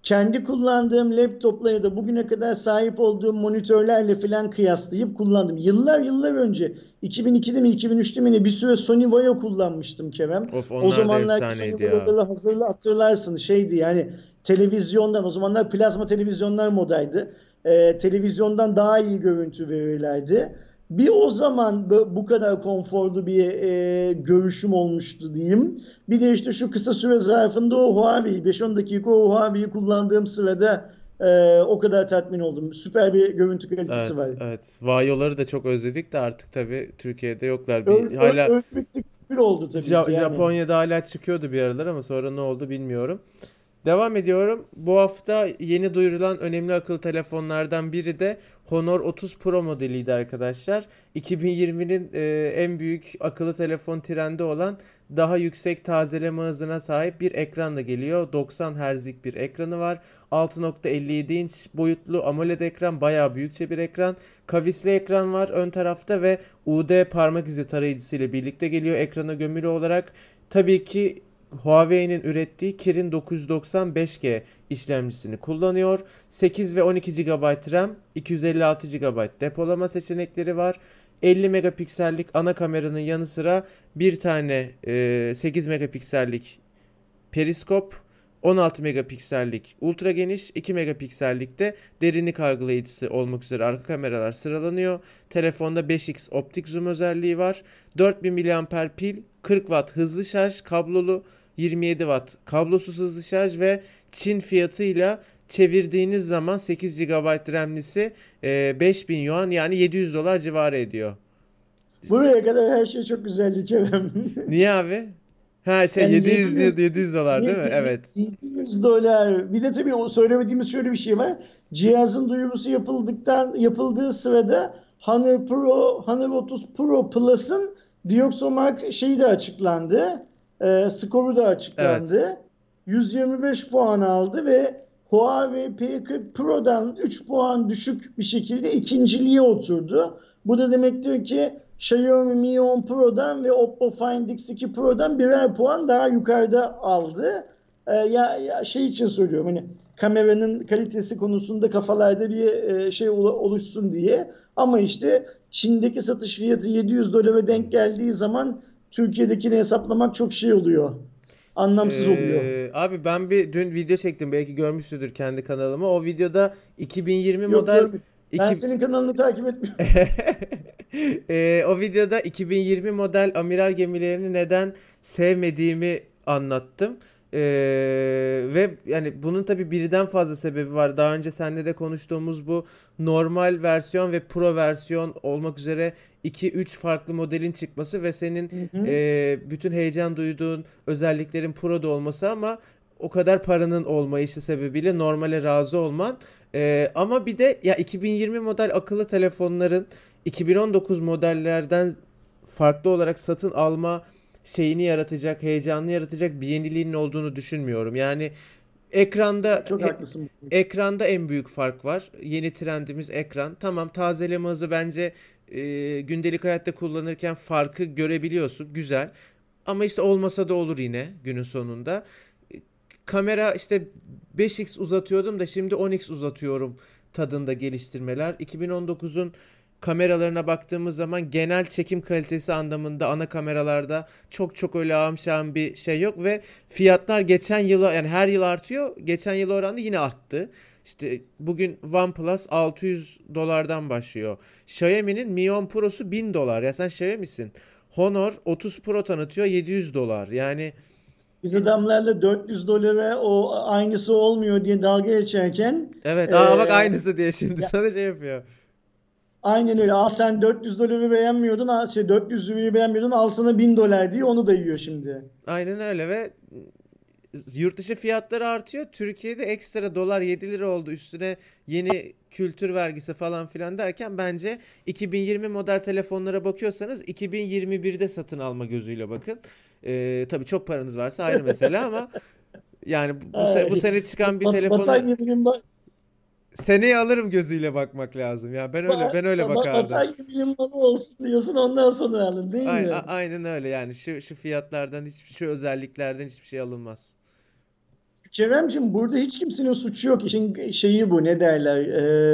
Kendi kullandığım laptopla ya da bugüne kadar sahip olduğum monitörlerle falan kıyaslayıp kullandım. Yıllar yıllar önce 2002'de mi 2003'te mi ne bir süre Sony Vaio kullanmıştım Kerem. Of, o zamanlar Sony Vaio'ları hazırla hatırlarsın şeydi yani televizyondan o zamanlar plazma televizyonlar modaydı. Ee, televizyondan daha iyi görüntü verirlerdi. Bir o zaman bu kadar konforlu bir e, görüşüm olmuştu diyeyim. Bir de işte şu kısa süre zarfında o Huawei, 5-10 dakika o Huawei'yi kullandığım sırada e, o kadar tatmin oldum. Süper bir görüntü kalitesi Evet, var. evet. Vayoları da çok özledik de artık tabii Türkiye'de yoklar. Bir öl, hala ölmekte küfür oldu tabii Ja- yani. Japonya'da hala çıkıyordu bir aralar ama sonra ne oldu bilmiyorum. Devam ediyorum. Bu hafta yeni duyurulan önemli akıllı telefonlardan biri de Honor 30 Pro modeliydi arkadaşlar. 2020'nin e, en büyük akıllı telefon trendi olan daha yüksek tazeleme hızına sahip bir ekranla geliyor. 90 Hz'lik bir ekranı var. 6.57 inç boyutlu AMOLED ekran, bayağı büyükçe bir ekran. Kavisli ekran var ön tarafta ve UD parmak izi tarayıcısı ile birlikte geliyor ekrana gömülü olarak. Tabii ki Huawei'nin ürettiği Kirin 995G işlemcisini kullanıyor. 8 ve 12 GB RAM, 256 GB depolama seçenekleri var. 50 megapiksellik ana kameranın yanı sıra bir tane e, 8 megapiksellik periskop, 16 megapiksellik ultra geniş, 2 megapiksellik de derinlik algılayıcısı olmak üzere arka kameralar sıralanıyor. Telefonda 5x optik zoom özelliği var. 4000 mAh pil, 40 Watt hızlı şarj, kablolu 27 Watt kablosuz hızlı şarj ve Çin fiyatıyla çevirdiğiniz zaman 8 GB RAM'lisi e, 5000 yuan yani 700 dolar civarı ediyor. Buraya kadar her şey çok güzeldi Kerem. Niye abi? Ha şey Yani 700 700 700 dolar değil mi? Evet. 700 dolar. Bir de tabii o söylemediğimiz şöyle bir şey var. Cihazın duyurusu yapıldıktan yapıldığı sırada Honor Pro, Honor 30 Pro Plus'ın Dioxomark şeyi de açıklandı. E, skoru da açıklandı. 125 puan aldı ve Huawei P40 Pro'dan 3 puan düşük bir şekilde ikinciliğe oturdu. Bu da demektir ki Xiaomi Mi 10 Pro'dan ve Oppo Find X2 Pro'dan birer puan daha yukarıda aldı. Ee, ya, ya şey için söylüyorum hani kameranın kalitesi konusunda kafalarda bir e, şey ol- oluşsun diye. Ama işte Çin'deki satış fiyatı 700 dolara denk geldiği zaman Türkiye'dekini hesaplamak çok şey oluyor. Anlamsız oluyor. Ee, abi ben bir dün video çektim belki görmüşsündür kendi kanalıma. O videoda 2020 Yok model görmüyorum. Ben iki- senin kanalını takip etmiyorum. Ee, o videoda 2020 model amiral gemilerini neden sevmediğimi anlattım. Ee, ve yani bunun tabii birden fazla sebebi var. Daha önce seninle de konuştuğumuz bu normal versiyon ve pro versiyon olmak üzere 2-3 farklı modelin çıkması ve senin Hı hı. e, bütün heyecan duyduğun özelliklerin pro'da olması ama o kadar paranın olmayışı sebebiyle normale razı olman. Ee, ama bir de ya 2020 model akıllı telefonların 2019 modellerden farklı olarak satın alma şeyini yaratacak, heyecanını yaratacak bir yeniliğinin olduğunu düşünmüyorum. Yani ekranda Çok he- haklısın. Ekranda en büyük fark var. Yeni trendimiz ekran. Tamam tazeleme hızı bence e, gündelik hayatta kullanırken farkı görebiliyorsun. Güzel. Ama işte olmasa da olur yine günün sonunda. E, Kamera işte 5x uzatıyordum da şimdi 10x uzatıyorum tadında geliştirmeler. 2019'un kameralarına baktığımız zaman genel çekim kalitesi anlamında ana kameralarda çok çok öyle ağam bir şey yok ve fiyatlar geçen yıla yani her yıl artıyor. Geçen yıl oranla yine arttı. İşte bugün OnePlus 600 dolardan başlıyor. Xiaomi'nin Mi 10 Pro'su 1000 dolar. Ya sen Xiaomi'sin. Honor 30 Pro tanıtıyor 700 dolar. Yani Biz adamlarla 400 dolara o aynısı olmuyor diye dalga geçerken evet aa bak Ee, aynısı diye şimdi ya- sana şey yapıyor. Aynen öyle. Al sen 400 doları beğenmiyordun, al şey 400 lirayı beğenmiyordun, al sana 1000 dolar diye onu da yiyor şimdi. Aynen öyle ve yurt dışı fiyatları artıyor. Türkiye'de ekstra dolar 7 lira oldu. Üstüne yeni kültür vergisi falan filan derken bence 2020 model telefonlara bakıyorsanız 2021'de satın alma gözüyle bakın. Ee, tabii çok paranız varsa ayrı mesele ama yani bu, se- bu sene çıkan bir telefona seneye alırım gözüyle bakmak lazım. Ya ben öyle ben öyle ba- bakardım. Batan geminin malı olsun diyorsun ondan sonra alın değil Ay- mi? aynen öyle yani şu şu fiyatlardan hiçbir şu özelliklerden hiçbir şey alınmaz. Keremcim burada hiç kimsenin suçu yok. İşin şeyi bu ne derler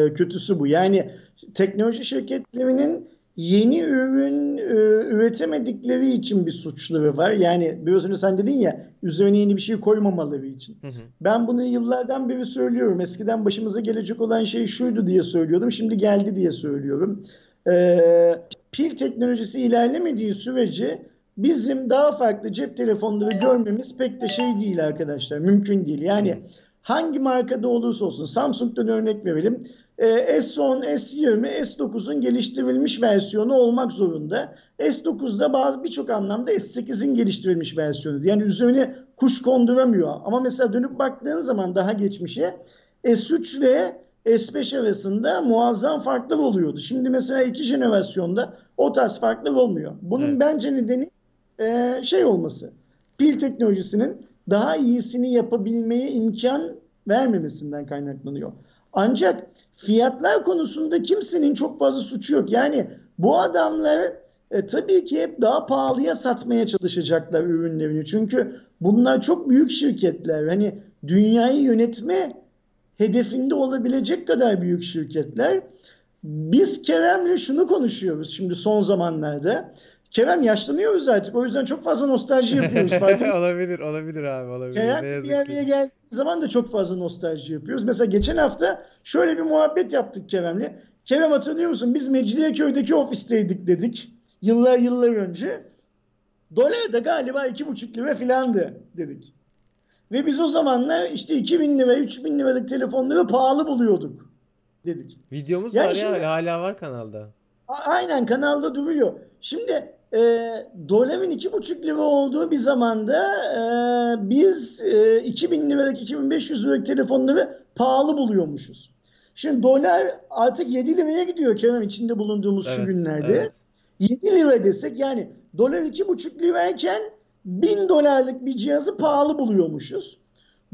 e, kötüsü bu. Yani teknoloji şirketlerinin yeni ürün e, üretemedikleri için bir suçları var. Yani biraz önce sen dedin ya üzerine yeni bir şey koymamaları için. Hı hı. Ben bunu yıllardan beri söylüyorum. Eskiden başımıza gelecek olan şey şuydu diye söylüyordum. Şimdi geldi diye söylüyorum. e, pil teknolojisi ilerlemediği sürece bizim daha farklı cep telefonları görmemiz pek de şey değil arkadaşlar. Mümkün değil. Yani hangi markada olursa olsun Samsung'dan örnek verelim. E, S10, S20, S9'un geliştirilmiş versiyonu olmak zorunda. S9'da bazı birçok anlamda S8'in geliştirilmiş versiyonu. Yani üzerine kuş konduramıyor. Ama mesela dönüp baktığın zaman daha geçmişe S3 ile S5 arasında muazzam farklar oluyordu. Şimdi mesela iki jenerasyonda o tarz farklar olmuyor. Bunun Evet. bence nedeni e, şey olması. Pil teknolojisinin daha iyisini yapabilmeye imkan vermemesinden kaynaklanıyor. Ancak fiyatlar konusunda kimsenin çok fazla suçu yok. Yani bu adamlar e, tabii ki hep daha pahalıya satmaya çalışacaklar ürünlerini. Çünkü bunlar çok büyük şirketler. Hani dünyayı yönetme hedefinde olabilecek kadar büyük şirketler. Biz Kerem'le şunu konuşuyoruz şimdi son zamanlarda. Kerem yaşlanıyoruz artık. O yüzden çok fazla nostalji yapıyoruz. Olabilir, olabilir abi, olabilir. Ne Kerem'le bir araya geldiğimiz zaman da çok fazla nostalji yapıyoruz. Mesela geçen hafta şöyle bir muhabbet yaptık Kerem'le. Kerem hatırlıyor musun? Biz Mecidiyeköy'deki ofisteydik dedik. Yıllar yıllar önce. Dolar da galiba iki buçuk lira filandı dedik. Ve biz o zamanlar işte 2000 lira, 3000 liralık telefonları pahalı buluyorduk dedik. Videomuz Yani var ya, şimdi- hala var kanalda. Aynen kanalda duruyor. Şimdi e, doların iki buçuk lira olduğu bir zamanda e, biz e, 2000 liralık 2500 liralık telefonları pahalı buluyormuşuz. Şimdi dolar artık 7 liraya gidiyor Kerem içinde bulunduğumuz şu Evet, günlerde. evet. 7 lira desek yani dolar iki buçuk lirayken 1000 dolarlık bir cihazı pahalı buluyormuşuz.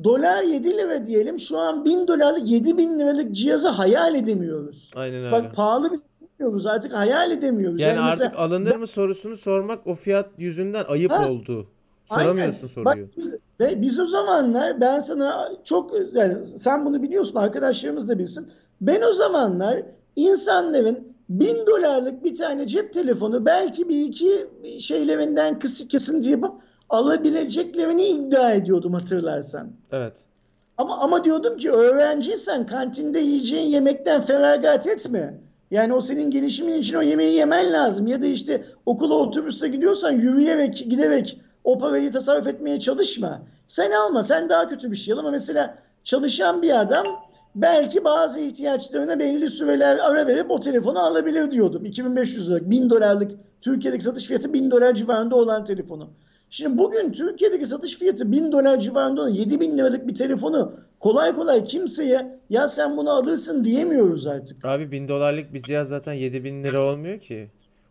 Dolar 7 lira diyelim şu an 1000 dolarlık 7000 liralık cihazı hayal edemiyoruz. Aynen öyle. Bak pahalı bile bilmiyoruz artık hayal edemiyoruz. Yani Yani mesela artık alınır mı sorusunu sormak o fiyat yüzünden ayıp Ha, oldu. aynen. Soramıyorsun Bak soruyu. biz, ve biz o zamanlar ben sana çok yani sen bunu biliyorsun arkadaşlarımız da bilsin. Ben o zamanlar insanların bin dolarlık bir tane cep telefonu belki bir iki şeylerinden kısık kesinti yapıp alabileceklerini iddia ediyordum hatırlarsan. Evet. Ama ama diyordum ki öğrenciysen kantinde yiyeceğin yemekten feragat etme. Yani o senin gelişimin için o yemeği yemen lazım. Ya da işte okula otobüste gidiyorsan yürüyerek giderek o parayı tasarruf etmeye çalışma. Sen alma sen daha kötü bir şey al ama mesela çalışan bir adam belki bazı ihtiyaçlarına belli süreler ara verip o telefonu alabilir diyordum. 2500 lira 1000 dolarlık Türkiye'deki satış fiyatı 1000 dolar civarında olan telefonu. Şimdi bugün Türkiye'deki satış fiyatı 1000 dolar civarında olan 7000 liralık bir telefonu kolay kolay kimseye ya sen bunu alırsın diyemiyoruz artık. Abi bin dolarlık bir cihaz zaten 7000 lira olmuyor ki.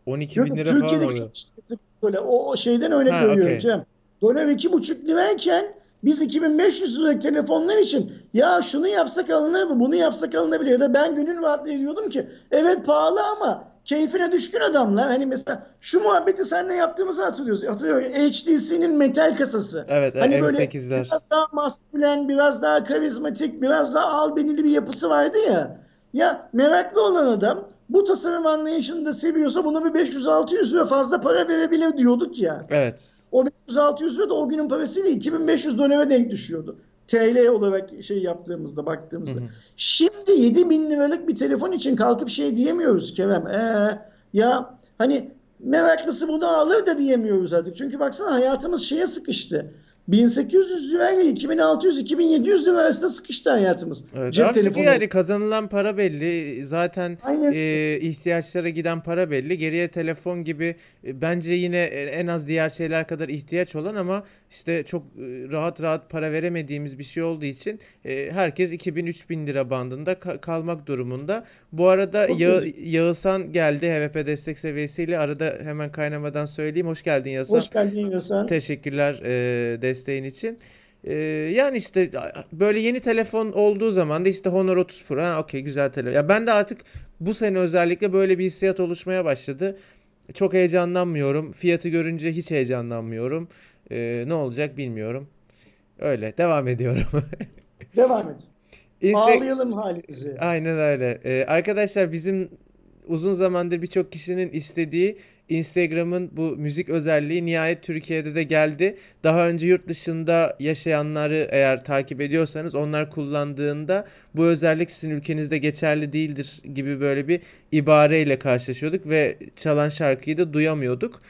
12 Yok, bin lira falan Türkiye'deki oluyor. satış fiyatı böyle o, o şeyden örnek Ha, veriyorum okey. Cem. Dolar iki buçuk lirayken biz 2500 liralık telefonlar için ya şunu yapsak alınır mı bunu yapsak alınabilir ya da ben gönül rahatlığıyla diyordum ki evet pahalı ama keyfine düşkün adamlar. Hani mesela şu muhabbeti seninle yaptığımızı hatırlıyoruz. Hatırlıyorum. HTC'nin metal kasası. Evet, Hani böyle M8'ler. biraz daha maskülen, biraz daha karizmatik, biraz daha albenili bir yapısı vardı ya. Ya meraklı olan adam bu tasarım anlayışını da seviyorsa buna bir 500-600 lira fazla para verebilir diyorduk ya. Evet. O 500-600 lira da o günün parasıyla 2500 dolara denk düşüyordu. TL olarak şey yaptığımızda Hı baktığımızda. hı. Şimdi 7000 liralık bir telefon için kalkıp şey diyemiyoruz Kerem. Ee, ya hani meraklısı bunu alır da diyemiyoruz artık. Çünkü baksana hayatımız şeye sıkıştı. 1800 lirayla 2600-2700 lira arasında sıkıştı hayatımız. Evet. Cep telefonu. yani kazanılan para belli. Zaten Aynen. e, ihtiyaçlara giden para belli. Geriye telefon gibi e, bence yine en az diğer şeyler kadar ihtiyaç olan ama işte çok e, rahat rahat para veremediğimiz bir şey olduğu için e, herkes 2000-3000 lira bandında ka- kalmak durumunda. Bu arada Çok Ya-. Yağızhan geldi HVP destek seviyesiyle. Arada hemen kaynamadan söyleyeyim. Hoş geldin Yağızhan. Hoş geldin Hasan. Teşekkürler e, desteğin için. Yani işte böyle yeni telefon olduğu zaman da işte Honor 30 Pro. Ha, okey güzel telefon. Ya ben de artık bu sene özellikle böyle bir hissiyat oluşmaya başladı. Çok heyecanlanmıyorum. Fiyatı görünce hiç heyecanlanmıyorum. E, ne olacak bilmiyorum. Öyle devam ediyorum. Devam et. Insta- Ağlayalım halimizi. Aynen öyle. Ee, arkadaşlar bizim uzun zamandır birçok kişinin istediği Instagram'ın bu müzik özelliği nihayet Türkiye'de de geldi. Daha önce yurt dışında yaşayanları eğer takip ediyorsanız onlar kullandığında bu özellik sizin ülkenizde geçerli değildir gibi böyle bir ibareyle karşılaşıyorduk ve çalan şarkıyı da duyamıyorduk.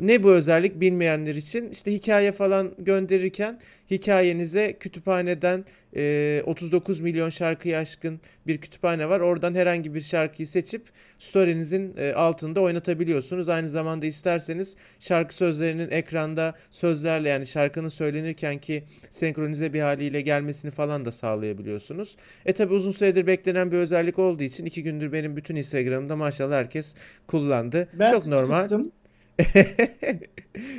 Ne bu özellik bilmeyenler için işte hikaye falan gönderirken hikayenize kütüphaneden e, 39 milyon şarkıyı aşkın bir kütüphane var. Oradan herhangi bir şarkıyı seçip story'nizin e, altında oynatabiliyorsunuz. Aynı zamanda isterseniz şarkı sözlerinin ekranda sözlerle yani şarkının söylenirken ki senkronize bir haliyle gelmesini falan da sağlayabiliyorsunuz. E tabi uzun süredir beklenen bir özellik olduğu için iki gündür benim bütün Instagram'da maşallah herkes kullandı. Ben Çok normal. sıkıştım.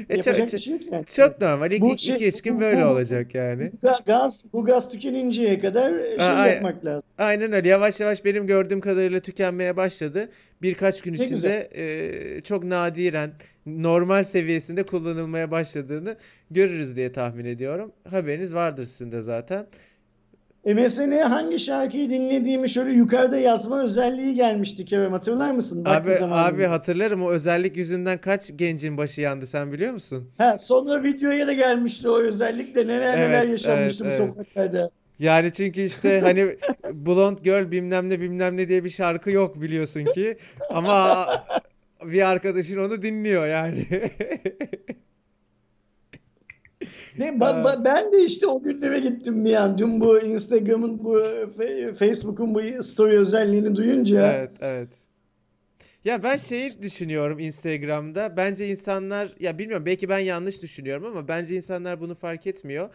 E, çok, bir şey yok yani. çok normal. İlk, Bu ilk şey- gün bu- böyle bu- olacak yani. Bu ga- gaz bu gaz tükeninceye kadar şey Aa, yapmak lazım. Aynen öyle. Yavaş yavaş benim gördüğüm kadarıyla tükenmeye başladı. Birkaç gün Ne içinde e, çok nadiren normal seviyesinde kullanılmaya başladığını görürüz diye tahmin ediyorum. Haberiniz vardır sizin de zaten. MSN'e hangi şarkıyı dinlediğimi şöyle yukarıda yazma özelliği gelmişti Kerem hatırlar mısın? Vakti Abi abi hatırlarım o özellik yüzünden kaç gencin başı yandı sen biliyor musun? Ha, sonra videoya da gelmişti o özellik de neler neler Evet, yaşanmıştı evet, bu evet. topraklarda. Yani çünkü işte hani Blonde Girl bilmem ne bilmem ne diye bir şarkı yok biliyorsun ki. Ama bir arkadaşın onu dinliyor yani. Ne, ba- ba- ben de işte o günlere gittim bir an. Dün bu Instagram'ın bu Facebook'un bu story özelliğini duyunca Evet, evet. Ya ben şeyi düşünüyorum Instagram'da. Bence insanlar ya bilmiyorum belki ben yanlış düşünüyorum ama bence insanlar bunu fark etmiyor.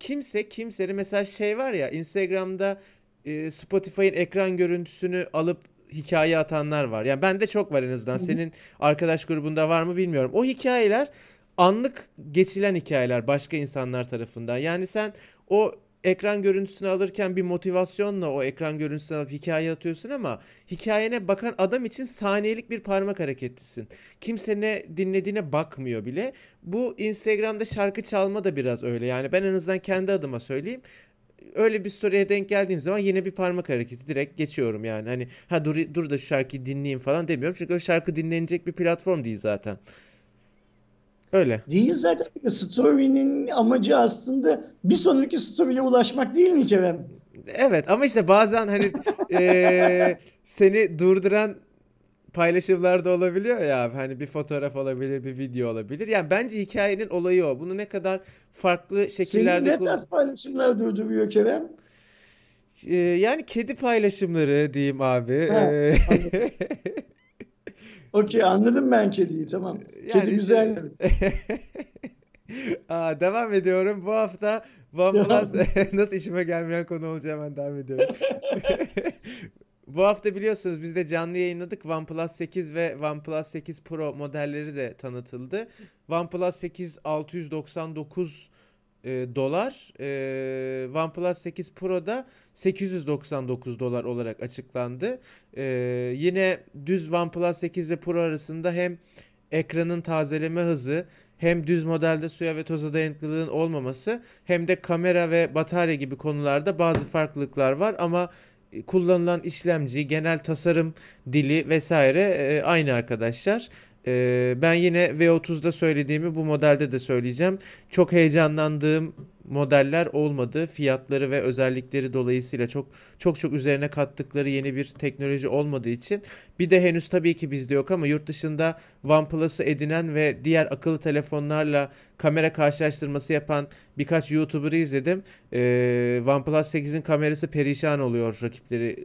Kimse kimsenin mesela şey var ya Instagram'da e, Spotify'ın ekran görüntüsünü alıp hikaye atanlar var. Yani bende çok var en azından. Senin arkadaş grubunda var mı bilmiyorum. O hikayeler anlık geçilen hikayeler başka insanlar tarafından. Yani sen o ekran görüntüsünü alırken bir motivasyonla o ekran görüntüsünü alıp hikaye atıyorsun ama hikayene bakan adam için saniyelik bir parmak hareketisin. Kimse ne dinlediğine bakmıyor bile. Bu Instagram'da şarkı çalma da biraz öyle. Yani ben en azından kendi adıma söyleyeyim. Öyle bir story'e denk geldiğim zaman yine bir parmak hareketi direkt geçiyorum yani. Hani ha dur dur da şu şarkıyı dinleyeyim falan demiyorum. Çünkü o şarkı dinlenecek bir platform değil zaten. Öyle. değil zaten story'nin amacı aslında bir sonraki story'e ulaşmak değil mi Kerem? Evet ama işte bazen hani eee, seni durduran paylaşımlar da olabiliyor ya. Hani bir fotoğraf olabilir, bir video olabilir. Yani bence hikayenin olayı o. Bunu ne kadar farklı Seni şekillerde ne kul- tarz paylaşımlar durduruyor Kerem? Eee, yani kedi paylaşımları diyeyim abi. Ha, Okey anladım ben kediyi tamam. Kedi yani güzel. Aa, devam ediyorum. Bu hafta OnePlus nasıl işime gelmeyen konu olacağım hemen devam ediyorum. Bu hafta biliyorsunuz biz de canlı yayınladık. OnePlus 8 ve OnePlus 8 Pro modelleri de tanıtıldı. OnePlus 8 699 e, dolar, e, OnePlus 8 Pro'da 899 dolar olarak açıklandı. E, yine düz OnePlus 8 ile Pro arasında hem ekranın tazeleme hızı hem düz modelde suya ve toza dayanıklılığın olmaması hem de kamera ve batarya gibi konularda bazı farklılıklar var ama e, kullanılan işlemci, genel tasarım dili vesaire e, aynı arkadaşlar. E, ben yine V30'da söylediğimi bu modelde de söyleyeceğim. Çok heyecanlandığım modeller olmadı. Fiyatları ve özellikleri dolayısıyla çok çok çok üzerine kattıkları yeni bir teknoloji olmadığı için bir de henüz tabii ki bizde yok ama yurt dışında OnePlus'ı edinen ve diğer akıllı telefonlarla kamera karşılaştırması yapan birkaç YouTuber'ı izledim. Ee, OnePlus 8'in kamerası perişan oluyor rakipleri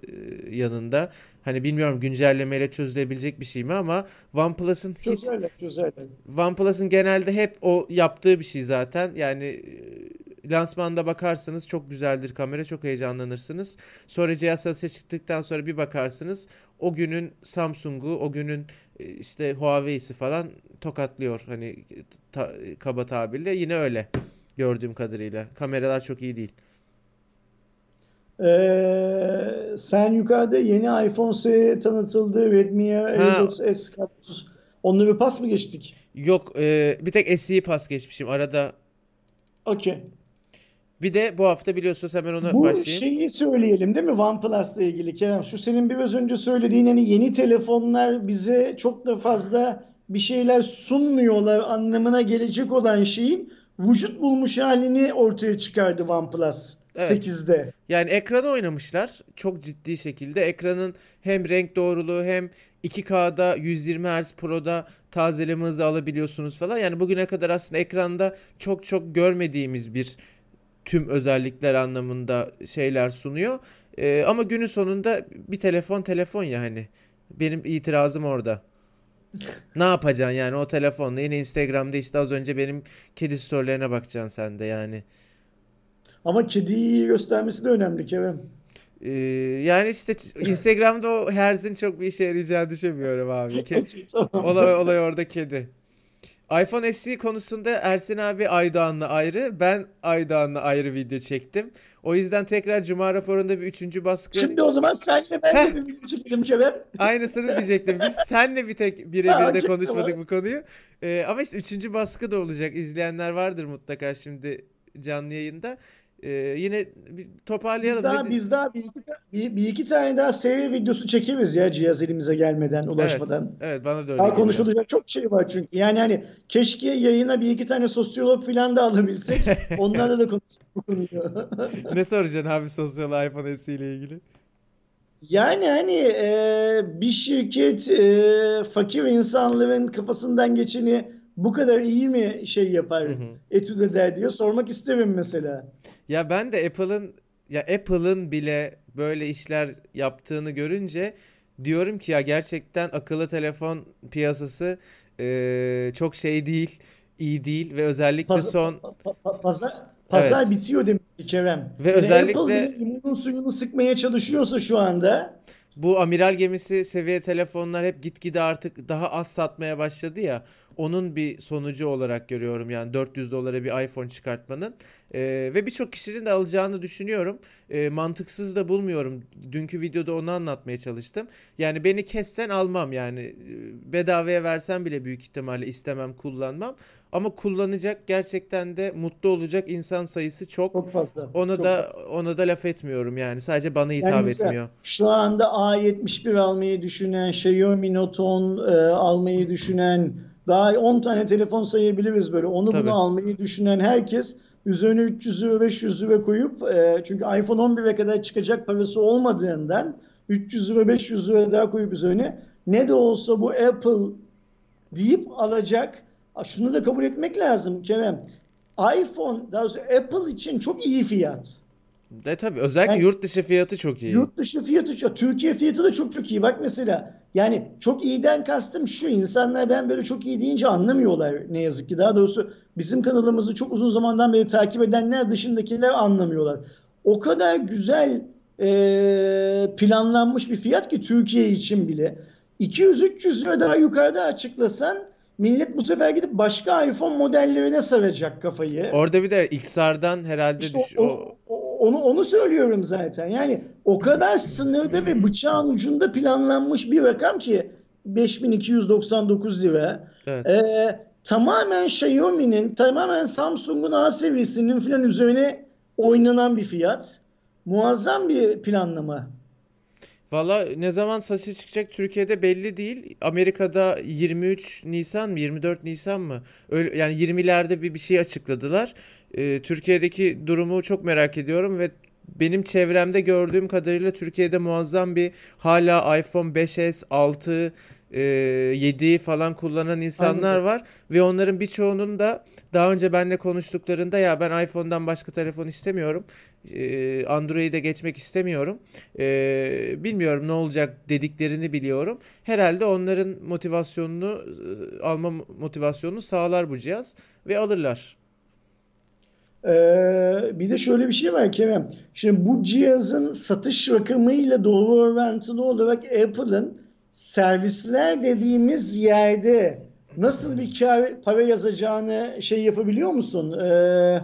e, yanında. Hani bilmiyorum güncellemeyle çözülebilecek bir şey mi ama OnePlus'ın hiç Güzel, güzel. OnePlus'ın genelde hep o yaptığı bir şey zaten. Yani e, lansmanda bakarsanız çok güzeldir kamera, çok heyecanlanırsınız. Sonra cihaz satışa çıktıktan sonra bir bakarsınız o günün Samsung'u, o günün e, işte Huawei'si falan tokatlıyor. Hani ta- kaba tabirle yine öyle gördüğüm kadarıyla. Kameralar çok iyi değil. Ee, sen yukarıda yeni iPhone SE tanıtıldı. Redmi AirPods S kartuz. Onları pas mı geçtik? Yok e, bir tek SE'yi pas geçmişim. Arada Okey. Bir de bu hafta biliyorsunuz hemen ona Bu başlayayım. şeyi söyleyelim değil mi OnePlus'la ilgili Kerem? Şu senin biraz önce söylediğin hani yeni telefonlar bize çok da fazla bir şeyler sunmuyorlar anlamına gelecek olan şeyin vücut bulmuş halini ortaya çıkardı OnePlus Evet. 8'de. Yani ekranı oynamışlar çok ciddi şekilde. Ekranın hem renk doğruluğu hem 2K'da 120 Hz Pro'da tazeleme hızı alabiliyorsunuz falan. Yani bugüne kadar aslında ekranda çok çok görmediğimiz bir tüm özellikler anlamında şeyler sunuyor. Ee, ama günün sonunda bir telefon telefon yani. Benim itirazım orada. Ne yapacaksın yani o telefonla yine Instagram'da işte az önce benim kedi storylerine bakacaksın sen de yani. Ama kediyi iyi göstermesi de önemli Kerem. Ee, yani işte Instagram'da o Herz'in çok bir işe yarayacağını düşünmüyorum abi. Ke- olay, olay orada kedi. iPhone SE konusunda Ersin abi Aydoğan'la ayrı, ben Aydoğan'la ayrı video çektim. O yüzden tekrar Cuma raporunda bir üçüncü baskı Şimdi o zaman senle ben de bir video çekelim Kerem. aynısını diyecektim. Biz senle bir tek birebir de konuşmadık bu konuyu. Ee, ama işte üçüncü baskı da olacak. İzleyenler vardır mutlaka şimdi canlı yayında. Ee, yine bir Biz toparlayalım. daha Ne- biz daha bir iki, bir, bir iki tane daha seri videosu çekeriz ya cihaz elimize gelmeden, Evet, ulaşmadan. evet bana da öyle Daha geliyor. konuşulacak çok şey var çünkü. Yani hani keşke yayına bir iki tane sosyolog falan da alabilsek. Onlarla da konuşsak bu konuyu. Ne soracaksın abi sosyal iPhone SE ile ilgili? Yani hani e, bir şirket e, fakir insanların kafasından geçeni bu kadar iyi mi şey yapar, Hı hı. etüt eder diye sormak isterim mesela. Ya ben de Apple'ın ya Apple'ın bile böyle işler yaptığını görünce diyorum ki ya gerçekten akıllı telefon piyasası eee, çok şey değil, iyi değil ve özellikle Paz- son pa- pa- pa- pazar pazar evet bitiyor demek ki Kerem. ve Apple özellikle limonun suyunu sıkmaya çalışıyorsa şu anda bu amiral gemisi seviye telefonlar hep gitgide artık daha az satmaya başladı ya. Onun bir sonucu olarak görüyorum yani 400 dolara bir iPhone çıkartmanın Ee, ve birçok kişinin de alacağını düşünüyorum. Ee, mantıksız da bulmuyorum. Dünkü videoda onu anlatmaya çalıştım. Yani beni kessen almam yani Ee, bedavaya versen bile büyük ihtimalle istemem kullanmam. Ama kullanacak gerçekten de mutlu olacak insan sayısı çok. çok fazla. Ona Çok da fazla. ona da laf etmiyorum yani sadece bana Yani hitap mesela etmiyor. şu anda A71 almayı düşünen, Xiaomi Note 10 e, almayı düşünen, daha 10 tane telefon sayabiliriz böyle. Onu Tabii. bunu almayı düşünen herkes üzerine 300 lira 500 lira koyup e, çünkü iPhone 11'e kadar çıkacak parası olmadığından 300 lira 500 lira daha koyup üzerine ne de olsa bu Apple deyip alacak. Şunu da kabul etmek lazım Kerem. iPhone, daha doğrusu Apple için çok iyi fiyat. De tabii özellikle Yani yurt dışı fiyatı çok iyi. Yurt dışı fiyatı çok, Türkiye fiyatı da çok çok iyi. Bak mesela yani çok iyiden kastım şu insanlar ben böyle çok iyi deyince anlamıyorlar ne yazık ki. Daha doğrusu bizim kanalımızı çok uzun zamandan beri takip edenler dışındakiler anlamıyorlar. O kadar güzel e, planlanmış bir fiyat ki Türkiye için bile. 200-300 lira daha yukarıda açıklasan millet bu sefer gidip başka iPhone modellerine saracak kafayı. Orada bir de XR'dan herhalde İşte düş o- o o- onu onu söylüyorum zaten. Yani o kadar sınırda ve bıçağın ucunda planlanmış bir rakam ki 5299 lira. evet. Ee, tamamen Xiaomi'nin, tamamen Samsung'un A seviyesinin falan üzerine oynanan bir fiyat. Muazzam bir planlama. Valla ne zaman saçı çıkacak Türkiye'de belli değil. Amerika'da 23 Nisan mı 24 Nisan mı? Öyle yani 20'lerde bir bir şey açıkladılar. Ee, Türkiye'deki durumu çok merak ediyorum ve benim çevremde gördüğüm kadarıyla Türkiye'de muazzam bir hala iPhone 5s, 6, e, 7 falan kullanan insanlar Aynen. var ve onların birçoğunun da daha önce benimle konuştuklarında ya ben iPhone'dan başka telefon istemiyorum. e, Android'e geçmek istemiyorum. Ee, bilmiyorum ne olacak dediklerini biliyorum. Herhalde onların motivasyonunu e, alma motivasyonunu sağlar bu cihaz ve alırlar. Ee, bir de şöyle bir şey var Kerem. Şimdi bu cihazın satış rakamıyla doğru orantılı olarak Apple'ın servisler dediğimiz yerde nasıl bir kar para yazacağını şey yapabiliyor musun? Ee,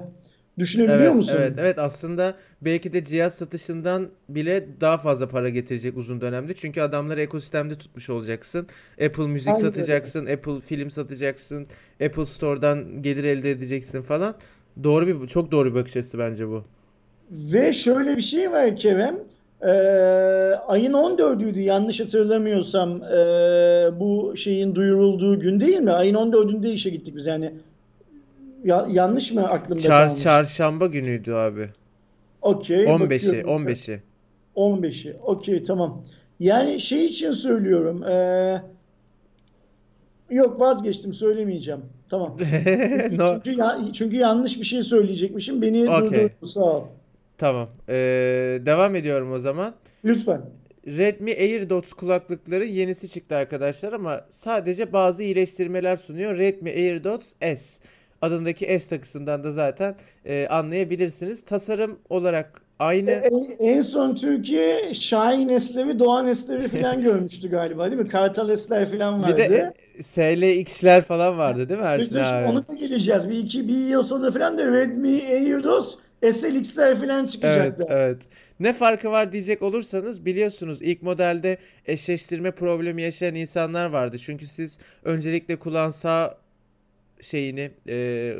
düşünebiliyor Evet, musun? evet, evet. Aslında belki de cihaz satışından bile daha fazla para getirecek uzun dönemde. Çünkü adamları ekosistemde tutmuş olacaksın. Apple Müzik Aynen öyle. satacaksın, Apple Film satacaksın, Apple Store'dan gelir elde edeceksin falan. Doğru bir çok doğru bir bakış açısı bence bu. Ve şöyle bir şey var Kerem. Ee, ayın 14'üydü yanlış hatırlamıyorsam ee, bu şeyin duyurulduğu gün değil mi? Ayın 14'ünde işe gittik biz yani. Ya- yanlış mı aklımda Çar kalmış? çarşamba günüydü abi. Okey, 15'i, bakıyorum. 15'i. 15'i. Okey tamam. Yani şey için söylüyorum. ee, yok vazgeçtim söylemeyeceğim. Tamam. Çünkü, No. çünkü, ya- çünkü yanlış bir şey söyleyecekmişim. Beni Okey. durdurdu. Sağ ol. Tamam. Ee, devam ediyorum o zaman. Lütfen. Redmi AirDots kulaklıkları yenisi çıktı arkadaşlar ama sadece bazı iyileştirmeler sunuyor. Redmi AirDots S adındaki S takısından da zaten e, anlayabilirsiniz. Tasarım olarak aynı. En, en son Türkiye Şahin Esleri, Doğan Esleri falan görmüştü galiba değil mi? Kartal Esler falan Bir vardı. de e, SLX'ler falan vardı değil mi Ersin şimdi abi? ona da geleceğiz. Bir iki bir yıl sonra falan da Redmi AirDots SLX'ler falan Evet, çıkacaktı. evet. Ne farkı var diyecek olursanız biliyorsunuz ilk modelde eşleştirme problemi yaşayan insanlar vardı. Çünkü siz öncelikle kulağın sağ şeyini e,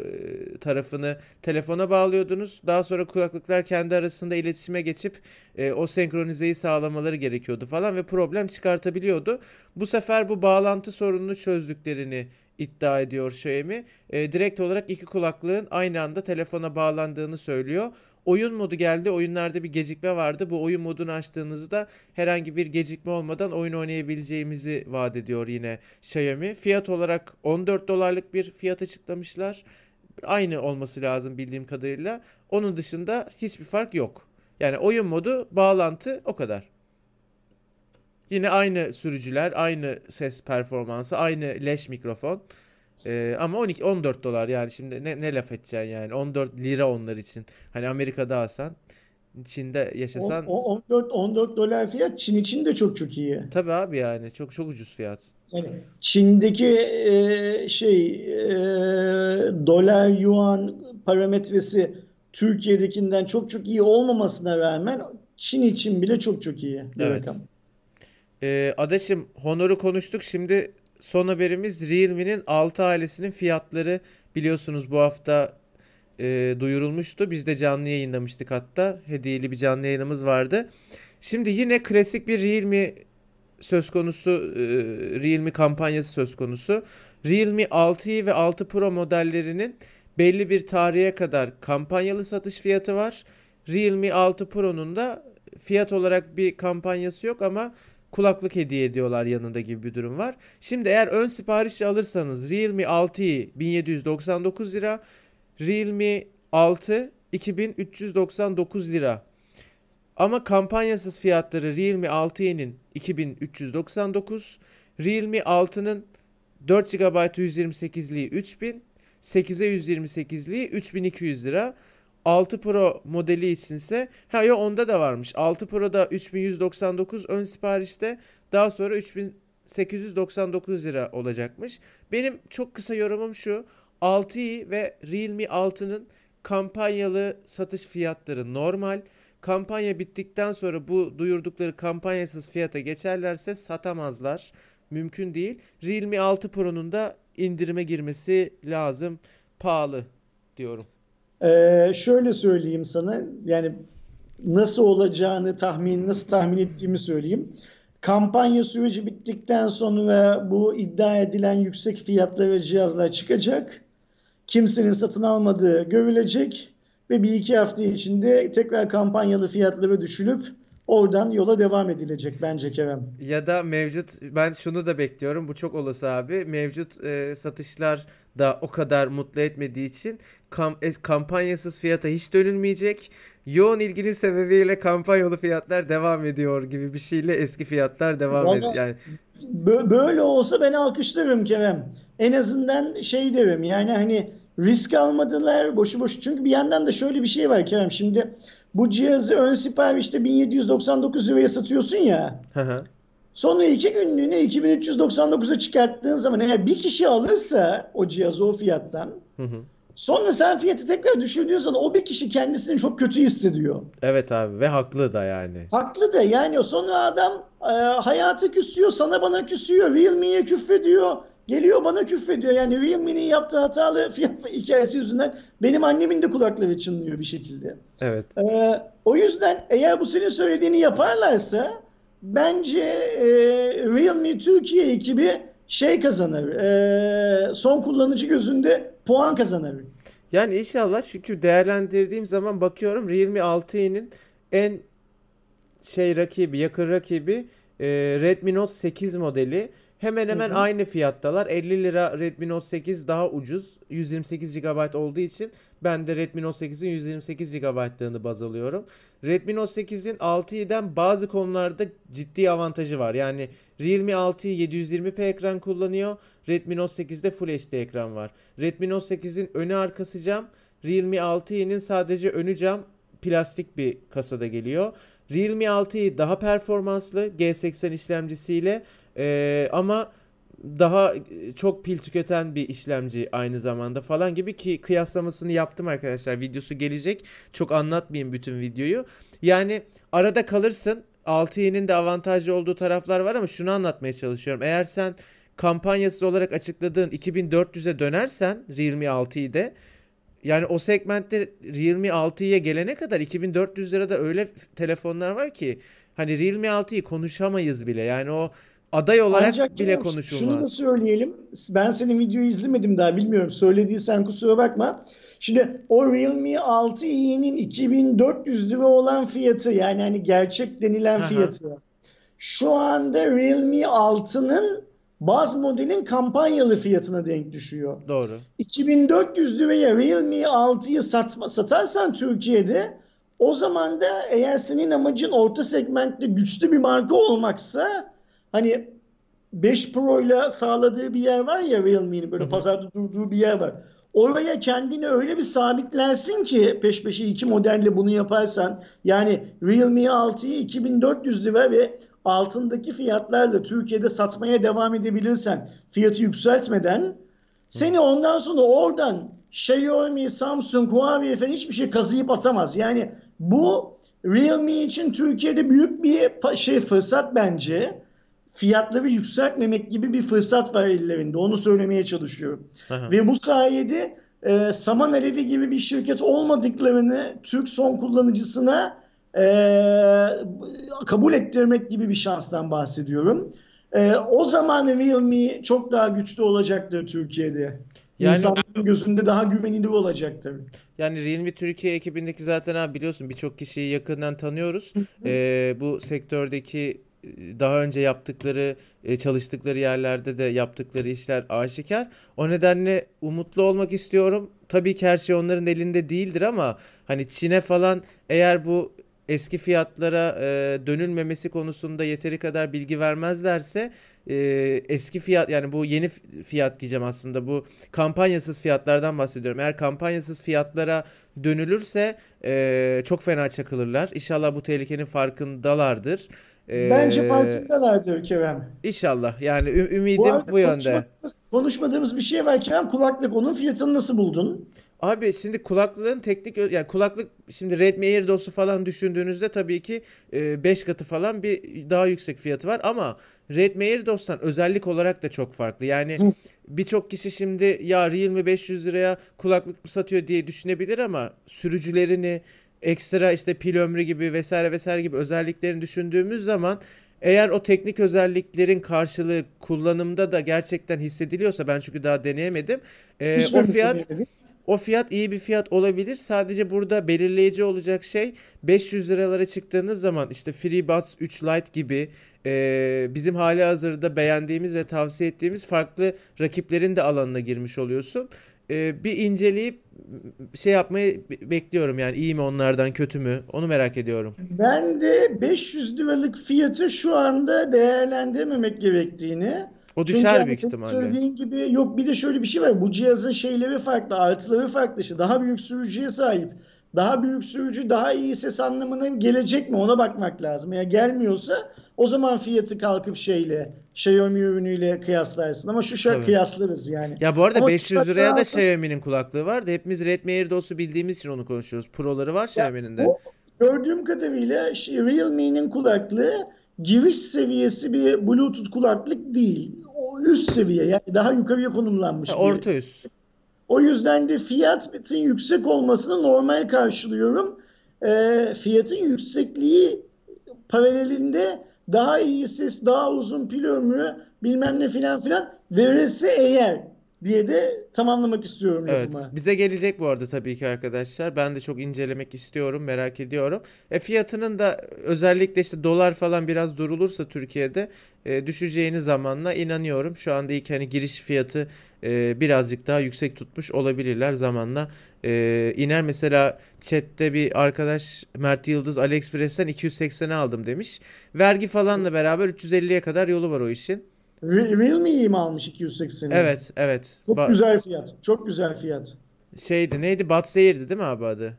tarafını telefona bağlıyordunuz. Daha sonra kulaklıklar kendi arasında iletişime geçip e, o senkronizeyi sağlamaları gerekiyordu falan ve problem çıkartabiliyordu. Bu sefer bu bağlantı sorununu çözdüklerini iddia ediyor Xiaomi. E, direkt olarak iki kulaklığın aynı anda telefona bağlandığını söylüyor. Oyun modu geldi. Oyunlarda bir gecikme vardı. Bu oyun modunu açtığınızda herhangi bir gecikme olmadan oyun oynayabileceğimizi vaat ediyor yine Xiaomi. Fiyat olarak 14 dolarlık bir fiyat açıklamışlar. Aynı olması lazım bildiğim kadarıyla. Onun dışında hiçbir fark yok. Yani oyun modu, bağlantı o kadar. Yine aynı sürücüler, aynı ses performansı, aynı leş mikrofon. Ee, ama 12 14 dolar yani şimdi ne, ne laf edeceksin yani 14 lira onlar için. Hani Amerika'da alsan, Çin'de O, yaşasan o 14 14 dolar fiyat Çin için de çok çok iyi. tabii abi yani çok çok ucuz fiyat. Yani Çin'deki e, şey e, dolar yuan parametresi Türkiye'dekinden çok çok iyi olmamasına rağmen Çin için bile çok çok iyi bir Evet. rakam. Ee, Adaşım Honor'u konuştuk. Şimdi son haberimiz Realme'nin 6 ailesinin fiyatları biliyorsunuz bu hafta e, duyurulmuştu. Biz de canlı yayınlamıştık hatta. Hediyeli bir canlı yayınımız vardı. Şimdi yine klasik bir Realme söz konusu, e, Realme kampanyası söz konusu. Realme 6i ve 6 Pro modellerinin belli bir tarihe kadar kampanyalı satış fiyatı var. Realme 6 Pro'nun da fiyat olarak bir kampanyası yok ama kulaklık hediye ediyorlar yanında gibi bir durum var. Şimdi eğer ön sipariş alırsanız Realme 6i 1799 lira, Realme 6 2399 lira. Ama kampanyasız fiyatları Realme 6i'nin 2399, Realme 6'nın 4 GB 128'liği 3000, 8'e 128'liği 3200 lira. 6 Pro modeli içinse ha yo onda da varmış. 6 Pro'da 3199 ön siparişte daha sonra 3899 lira olacakmış. Benim çok kısa yorumum şu. 6i ve Realme 6'nın kampanyalı satış fiyatları normal. Kampanya bittikten sonra bu duyurdukları kampanyasız fiyata geçerlerse satamazlar. Mümkün değil. Realme 6 Pro'nun da indirime girmesi lazım. Pahalı diyorum. Ee, şöyle söyleyeyim sana yani nasıl olacağını tahmin nasıl tahmin ettiğimi söyleyeyim. Kampanya süreci bittikten sonra bu iddia edilen yüksek fiyatlı ve cihazlar çıkacak. Kimsenin satın almadığı görülecek ve bir iki hafta içinde tekrar kampanyalı fiyatları düşülüp oradan yola devam edilecek bence Kerem. Ya da mevcut ben şunu da bekliyorum. Bu çok olası abi. Mevcut e, satışlar da o kadar mutlu etmediği için kam- e, kampanyasız fiyata hiç dönülmeyecek. Yoğun ilginin sebebiyle kampanyalı fiyatlar devam ediyor gibi bir şeyle eski fiyatlar devam ediyor. Yani Bö- Böyle olsa ben alkışlarım Kerem. En azından şey derim yani hani risk almadılar boşu boşu. Çünkü bir yandan da şöyle bir şey var Kerem. Şimdi bu cihazı ön siparişte 1799 liraya satıyorsun ya. Hı hı. Sonra iki günlüğüne 2399'a çıkarttığın zaman eğer bir kişi alırsa o cihazı o fiyattan Hı hı. sonra sen fiyatı tekrar düşürdüğün o bir kişi kendisini çok kötü hissediyor. Evet abi ve haklı da yani. Haklı da yani sonra adam e, hayata küsüyor, sana bana küsüyor, Realme'ye küfrediyor. Geliyor bana küfrediyor. Yani Realme'nin yaptığı hatalı fiyat hikayesi yüzünden benim annemin de kulakları çınlıyor bir şekilde. Evet. Ee, o yüzden eğer bu senin söylediğini yaparlarsa bence e, Realme Türkiye ekibi şey kazanır. e, son kullanıcı gözünde puan kazanır. Yani inşallah çünkü değerlendirdiğim zaman bakıyorum Realme 6i'nin en şey rakibi, yakın rakibi e, Redmi Note 8 modeli. Hemen hemen hı. aynı fiyattalar. 50 lira Redmi Note 8 daha ucuz. 128 GB olduğu için ben de Redmi Note 8'in 128 GB'lığını baz alıyorum. Redmi Note 8'in 6i'den bazı konularda ciddi avantajı var. Yani Realme 6i 720p ekran kullanıyor. Redmi Note 8'de Full HD ekran var. Redmi Note 8'in önü arkası cam. Realme 6i'nin sadece önü cam plastik bir kasada geliyor. Realme 6i daha performanslı G80 işlemcisiyle eee, ama daha e, çok pil tüketen bir işlemci aynı zamanda falan gibi ki kıyaslamasını yaptım arkadaşlar. Videosu gelecek. Çok anlatmayayım bütün videoyu. Yani arada kalırsın. 6i'nin de avantajlı olduğu taraflar var ama şunu anlatmaya çalışıyorum. Eğer sen kampanyasız olarak açıkladığın 2400'e dönersen Realme 6i'de yani o segmentte Realme 6'ya gelene kadar 2400 lirada öyle telefonlar var ki hani Realme 6'yı konuşamayız bile. Yani o aday olarak Ancak bile ş- şunu da konuşulmaz. söyleyelim. Ben senin videoyu izlemedim daha bilmiyorum. Söylediysen kusura bakma. Şimdi o Realme 6i'nin 2400 lira olan fiyatı yani hani gerçek denilen hı. fiyatı. Şu anda Realme 6'nın baz modelin kampanyalı fiyatına denk düşüyor. Doğru. 2400 liraya Realme 6'yı satma, satarsan Türkiye'de o zaman da eğer senin amacın orta segmentte güçlü bir marka olmaksa hani 5 Pro ile sağladığı bir yer var ya Realme'nin böyle hı. pazarda durduğu bir yer var. Oraya kendini öyle bir sabitlersin ki peş peşe iki modelle bunu yaparsan yani Realme 6'yı 2400 lira ve altındaki fiyatlarla Türkiye'de satmaya devam edebilirsen fiyatı yükseltmeden seni ondan sonra oradan Xiaomi, Samsung, Huawei falan hiçbir şey kazıyıp atamaz. Yani bu Realme için Türkiye'de büyük bir şey fırsat bence. Fiyatları yükseltmemek gibi bir fırsat var ellerinde. Onu söylemeye çalışıyorum. Aha. Ve bu sayede e, Saman Alevi gibi bir şirket olmadıklarını Türk son kullanıcısına e, kabul ettirmek gibi bir şanstan bahsediyorum. E, o zaman Realme çok daha güçlü olacaktır Türkiye'de. Yani İnsanların gözünde daha güvenilir olacaktır. Yani Realme Türkiye ekibindeki zaten abi biliyorsun birçok kişiyi yakından tanıyoruz. Ee, bu sektördeki daha önce yaptıkları, e, çalıştıkları yerlerde de yaptıkları işler aşikar. O nedenle umutlu olmak istiyorum. Tabii ki her şey onların elinde değildir ama hani Çin'e falan eğer bu eski fiyatlara e, dönülmemesi konusunda yeteri kadar bilgi vermezlerse e, eski fiyat yani bu yeni fiyat diyeceğim aslında bu kampanyasız fiyatlardan bahsediyorum. Eğer kampanyasız fiyatlara dönülürse e, çok fena çakılırlar. İnşallah bu tehlikenin farkındalardır. Bence E, farkındalardır Kerem. İnşallah yani ü- Bu ümidim arada bu yönde. konuşmadığımız, konuşmadığımız bir şey var Kerem. Kulaklık onun fiyatını nasıl buldun? Abi şimdi kulaklığın teknik yani kulaklık şimdi Redmi AirDots'u falan düşündüğünüzde tabii ki 5 katı falan bir daha yüksek fiyatı var ama Redmi AirDots'tan özellik olarak da çok farklı. Yani birçok kişi şimdi ya Realme 500 liraya kulaklık mı satıyor diye düşünebilir ama sürücülerini ekstra işte pil ömrü gibi vesaire vesaire gibi özelliklerini düşündüğümüz zaman eğer o teknik özelliklerin karşılığı kullanımda da gerçekten hissediliyorsa ben çünkü daha deneyemedim. e, o fiyat o fiyat iyi bir fiyat olabilir. Sadece burada belirleyici olacak şey 500 liralara çıktığınız zaman işte FreeBuds 3 Lite gibi e, bizim hali hazırda beğendiğimiz ve tavsiye ettiğimiz farklı rakiplerin de alanına girmiş oluyorsun. E, bir inceleyip şey yapmayı be- bekliyorum yani iyi mi onlardan kötü mü onu merak ediyorum. Ben de 500 liralık fiyatı şu anda değerlendirmemek gerektiğini. O Çünkü düşer hani büyük ihtimalle. söylediğin gibi yok bir de şöyle bir şey var. Bu cihazın şeyleri farklı, artıları farklı. İşte daha büyük sürücüye sahip. Daha büyük sürücü daha iyi ses anlamına gelecek mi ona bakmak lazım. Eğer gelmiyorsa o zaman fiyatı kalkıp şeyle Xiaomi ürünüyle kıyaslarsın. Ama şu şart Tabii. kıyaslarız yani. Ya bu arada Ama şu 500 liraya da şartlarda Xiaomi'nin kulaklığı var da hepimiz Redmi AirDots'u bildiğimiz için onu konuşuyoruz. Pro'ları var Xiaomi'nin de. gördüğüm kadarıyla Realme'nin kulaklığı giriş seviyesi bir Bluetooth kulaklık değil. O üst seviye yani daha yukarıya konumlanmış Ha, bir. orta üst. O yüzden de fiyatın yüksek olmasını normal karşılıyorum. Ee, fiyatın yüksekliği paralelinde daha iyi ses, daha uzun pil ömrü bilmem ne filan filan verirse eğer diye de tamamlamak istiyorum Evet, lafımı. bize gelecek bu arada tabii ki arkadaşlar. Ben de çok incelemek istiyorum, merak ediyorum. E fiyatının da özellikle işte dolar falan biraz durulursa Türkiye'de e, düşeceğini zamanla inanıyorum. Şu anda ilk hani giriş fiyatı e, birazcık daha yüksek tutmuş olabilirler zamanla. E, iner mesela chatte bir arkadaş Mert Yıldız AliExpress'ten 280'e aldım demiş. Vergi falanla beraber 350'ye kadar yolu var o işin. Re- Realme'yi mi almış 280'i? Evet, evet. Çok Ba- güzel fiyat. Çok güzel fiyat. şeydi neydi? Batseyir'di değil mi abi adı?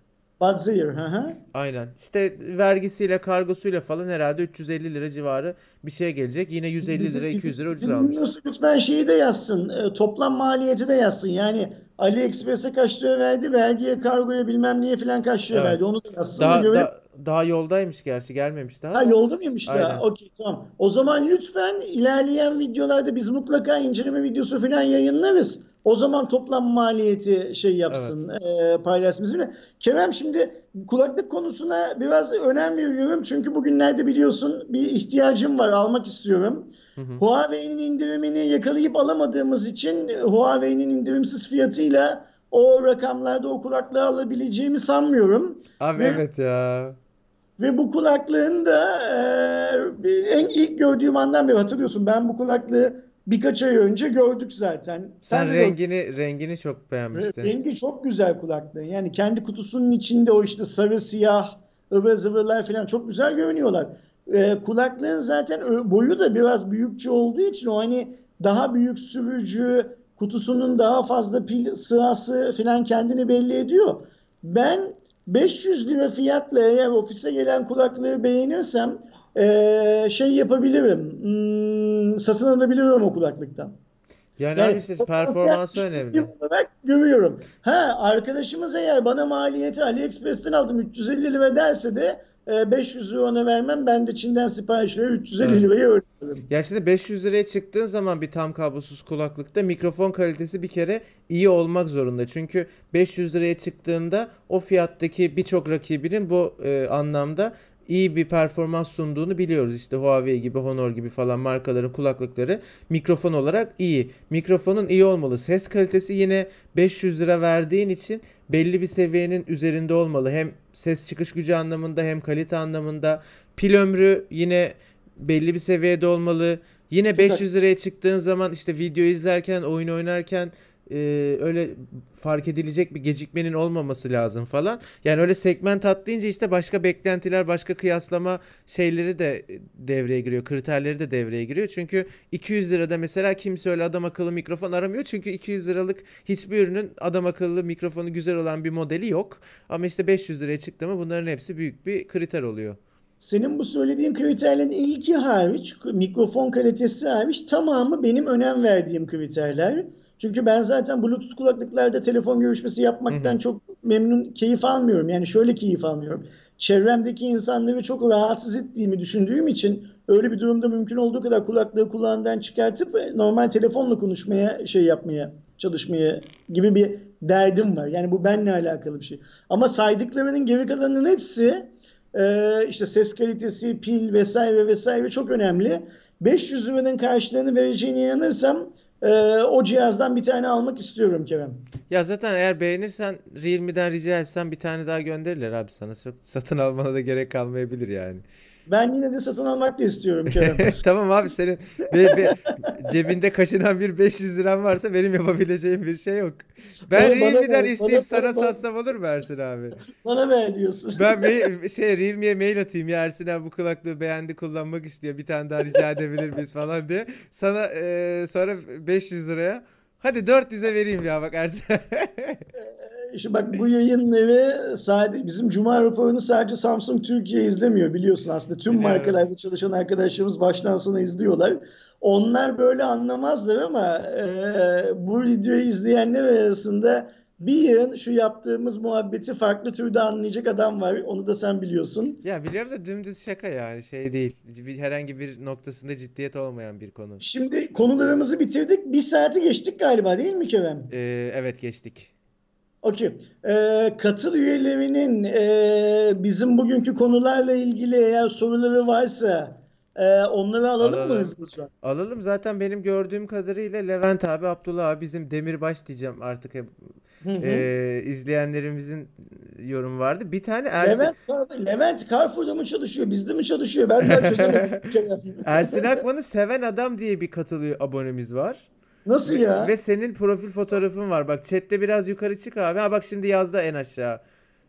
Hı. Aynen. İşte vergisiyle, kargosuyla falan herhalde 350 lira civarı bir şey gelecek. Yine 150 Bizim, lira, 200 bizim, lira ucuz bizim almış. dinliyorsa lütfen şeyi de yazsın. e, toplam maliyeti de yazsın. Yani AliExpress'e kaç lira verdi, vergiye, kargoya bilmem neye falan kaç lira Evet. verdi. Onu da yazsın da Daha, görelim. da, daha yoldaymış gerçi gelmemiş daha Ha da. yolda mıymış Aynen. daha? Okey tamam. O zaman lütfen ilerleyen videolarda biz mutlaka inceleme videosu falan yayınlarız. O zaman toplam maliyeti şey yapsın, e, paylaşsın bizimle. Kerem şimdi kulaklık konusuna biraz önem veriyorum. Çünkü bugünlerde biliyorsun bir ihtiyacım var, almak istiyorum. Hı hı. Huawei'nin indirimini yakalayıp alamadığımız için Huawei'nin indirimsiz fiyatıyla o rakamlarda o kulaklığı alabileceğimi sanmıyorum. Abi Ve evet ya. ve bu kulaklığın da e, en ilk gördüğüm andan beri hatırlıyorsun. Ben bu kulaklığı birkaç ay önce gördük zaten. Sen Sen de gördün. rengini rengini çok beğenmiştin. Rengi çok güzel kulaklığın. Yani kendi kutusunun içinde o işte sarı siyah ıvır zıvırlar falan çok güzel görünüyorlar. E, kulaklığın zaten boyu da biraz büyükçe olduğu için o hani daha büyük sürücü, kutusunun daha fazla pil sırası falan kendini belli ediyor. Ben 500 lira fiyatla eğer ofise gelen kulaklığı beğenirsem e, şey yapabilirim. Hmm, satın alabilirim o kulaklıktan. Yani abi Yani işte potansiyel performansı önemli. olarak görüyorum. Ha arkadaşımız eğer bana maliyeti AliExpress'ten aldım 350 lira derse de e, 500 lira ona vermem. Ben de Çin'den sipariş verip 350 Evet. liraya öderim. Ya şimdi 500 liraya çıktığın zaman bir tam kablosuz kulaklıkta mikrofon kalitesi bir kere iyi olmak zorunda. Çünkü 500 liraya çıktığında o fiyattaki birçok rakibinin bu e, anlamda iyi bir performans sunduğunu biliyoruz. İşte Huawei gibi, Honor gibi falan markaların kulaklıkları mikrofon olarak iyi. Mikrofonun iyi olmalı. Ses kalitesi yine 500 lira verdiğin için belli bir seviyenin üzerinde olmalı. Hem ses çıkış gücü anlamında hem kalite anlamında. Pil ömrü yine belli bir seviyede olmalı. Yine Çok 500 liraya çıktığın zaman işte video izlerken, oyun oynarken e, öyle fark edilecek bir gecikmenin olmaması lazım falan. Yani öyle segment atlayınca işte başka beklentiler, başka kıyaslama şeyleri de devreye giriyor. Kriterleri de devreye giriyor. Çünkü 200 lirada mesela kimse öyle adam akıllı mikrofon aramıyor. Çünkü 200 liralık hiçbir ürünün adam akıllı mikrofonu güzel olan bir modeli yok. Ama işte 500 liraya çıktı mı bunların hepsi büyük bir kriter oluyor. Senin bu söylediğin kriterlerin ilki hariç, mikrofon kalitesi hariç tamamı benim önem verdiğim kriterler. Çünkü ben zaten Bluetooth kulaklıklarda telefon görüşmesi Hı yapmaktan hı. çok memnun, keyif almıyorum. Yani şöyle keyif almıyorum. Çevremdeki insanları çok rahatsız ettiğimi düşündüğüm için öyle bir durumda mümkün olduğu kadar kulaklığı kulağından çıkartıp e, normal telefonla konuşmaya, şey yapmaya, çalışmaya gibi bir derdim var. Yani bu benimle alakalı bir şey. Ama saydıklarının geri kalanının hepsi e, işte ses kalitesi, pil vesaire vesaire çok önemli. 500 liranın karşılığını vereceğine inanırsam e, o cihazdan bir tane almak istiyorum Kerem. Ya zaten eğer beğenirsen Realme'den rica etsen bir tane daha gönderirler abi sana. Satın almana da gerek kalmayabilir yani. Ben yine de satın almak da istiyorum Kerem. Tamam abi senin be- be- cebinde kaşınan bir 500 liran varsa benim yapabileceğim bir şey yok. Ben bana Realme'den isteyip bana, sana bana, satsam olur mu Ersin abi? bana ver diyorsun. Ben mail, şey Realme'ye mail atayım ya Ersin abi bu kulaklığı beğendi kullanmak istiyor bir tane daha rica edebilir miyiz falan diye. Sana e, sonra 500 liraya hadi 400'e vereyim ya bak Ersin. İşte bak bu yayınları sadece bizim Cuma raporunu sadece Samsung Türkiye izlemiyor biliyorsun aslında tüm Biliyorum. markalarda çalışan arkadaşlarımız baştan sona izliyorlar. Onlar böyle anlamazlar ama e, bu videoyu izleyenler arasında bir yığın şu yaptığımız muhabbeti farklı türde anlayacak adam var. Onu da sen biliyorsun. Ya biliyorum da dümdüz şaka yani şey değil. Bir, herhangi bir noktasında ciddiyet olmayan bir konu. Şimdi konularımızı bitirdik. Bir saati geçtik galiba değil mi Kerem? Ee, evet geçtik. Okey. Ee, katıl üyelerinin e, bizim bugünkü konularla ilgili eğer soruları varsa e, onları alalım mı Alalım. hızlıca? Alalım zaten benim gördüğüm kadarıyla Levent abi, Abdullah abi bizim demirbaş diyeceğim artık hep. Ee, izleyenlerimizin yorumu vardı. Bir tane Ersin, Levent, Levent Carrefour'da mı çalışıyor? Bizde mi çalışıyor? Ben daha çözemedim. Ersin Akman'ı seven adam diye bir katılıyor abonemiz var. Nasıl ya? ve senin profil fotoğrafın var. Bak chatte biraz yukarı çık abi. Ha bak şimdi yazdı en aşağı.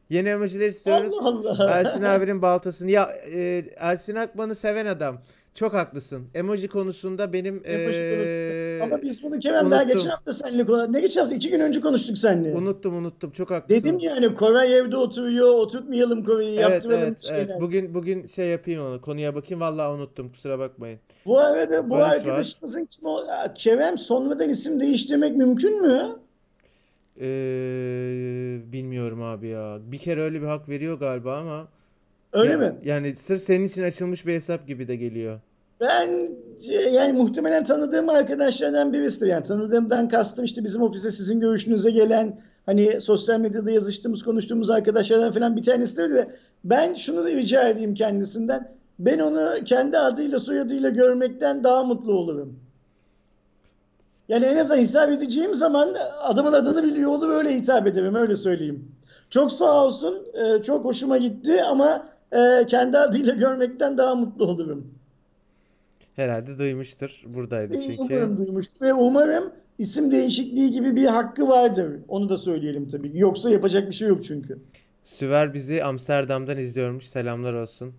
Yeni emojiler istiyoruz. Allah Allah. Ersin abinin baltasını. Ya e, Ersin Akman'ı seven adam. Çok haklısın. Emoji konusunda benim Emoji e, konusunda. Ama biz bunu Kerem daha unuttum. geçen hafta seninle konu- ne geçen hafta? iki gün önce konuştuk seninle. unuttum unuttum. Çok haklısın. Dedim yani Koray evde oturuyor, oturtmayalım Koray'ı, Evet yaptıralım evet evet. Bugün bugün şey yapayım onu. Konuya bakayım. Vallahi unuttum. Kusura bakmayın. Bu arada bu Barış var. arkadaşımızın kim o? Kerem sonradan isim değiştirmek mümkün mü? Ee, bilmiyorum abi ya. Bir kere öyle bir hak veriyor galiba ama Öyle ya- mi? yani sırf senin için açılmış bir hesap gibi de geliyor. Ben yani muhtemelen tanıdığım arkadaşlardan birisidir. Yani tanıdığımdan kastım işte bizim ofise sizin görüşünüze gelen hani sosyal medyada yazıştığımız, konuştuğumuz arkadaşlardan falan bir tanesidir de ben şunu rica edeyim kendisinden. Ben onu kendi adıyla soyadıyla görmekten daha mutlu olurum. Yani en azından hitap edeceğim zaman adamın adını biliyor olur öyle hitap ederim öyle söyleyeyim. Çok sağ olsun, e, çok hoşuma gitti ama e, kendi adıyla görmekten daha mutlu olurum. Herhalde duymuştur. Buradaydı çünkü. Umarım duymuştur ve umarım isim değişikliği gibi bir hakkı vardır. Onu da söyleyelim tabii. Yoksa yapacak bir şey yok çünkü. Süver bizi Amsterdam'dan izliyormuş. Selamlar olsun.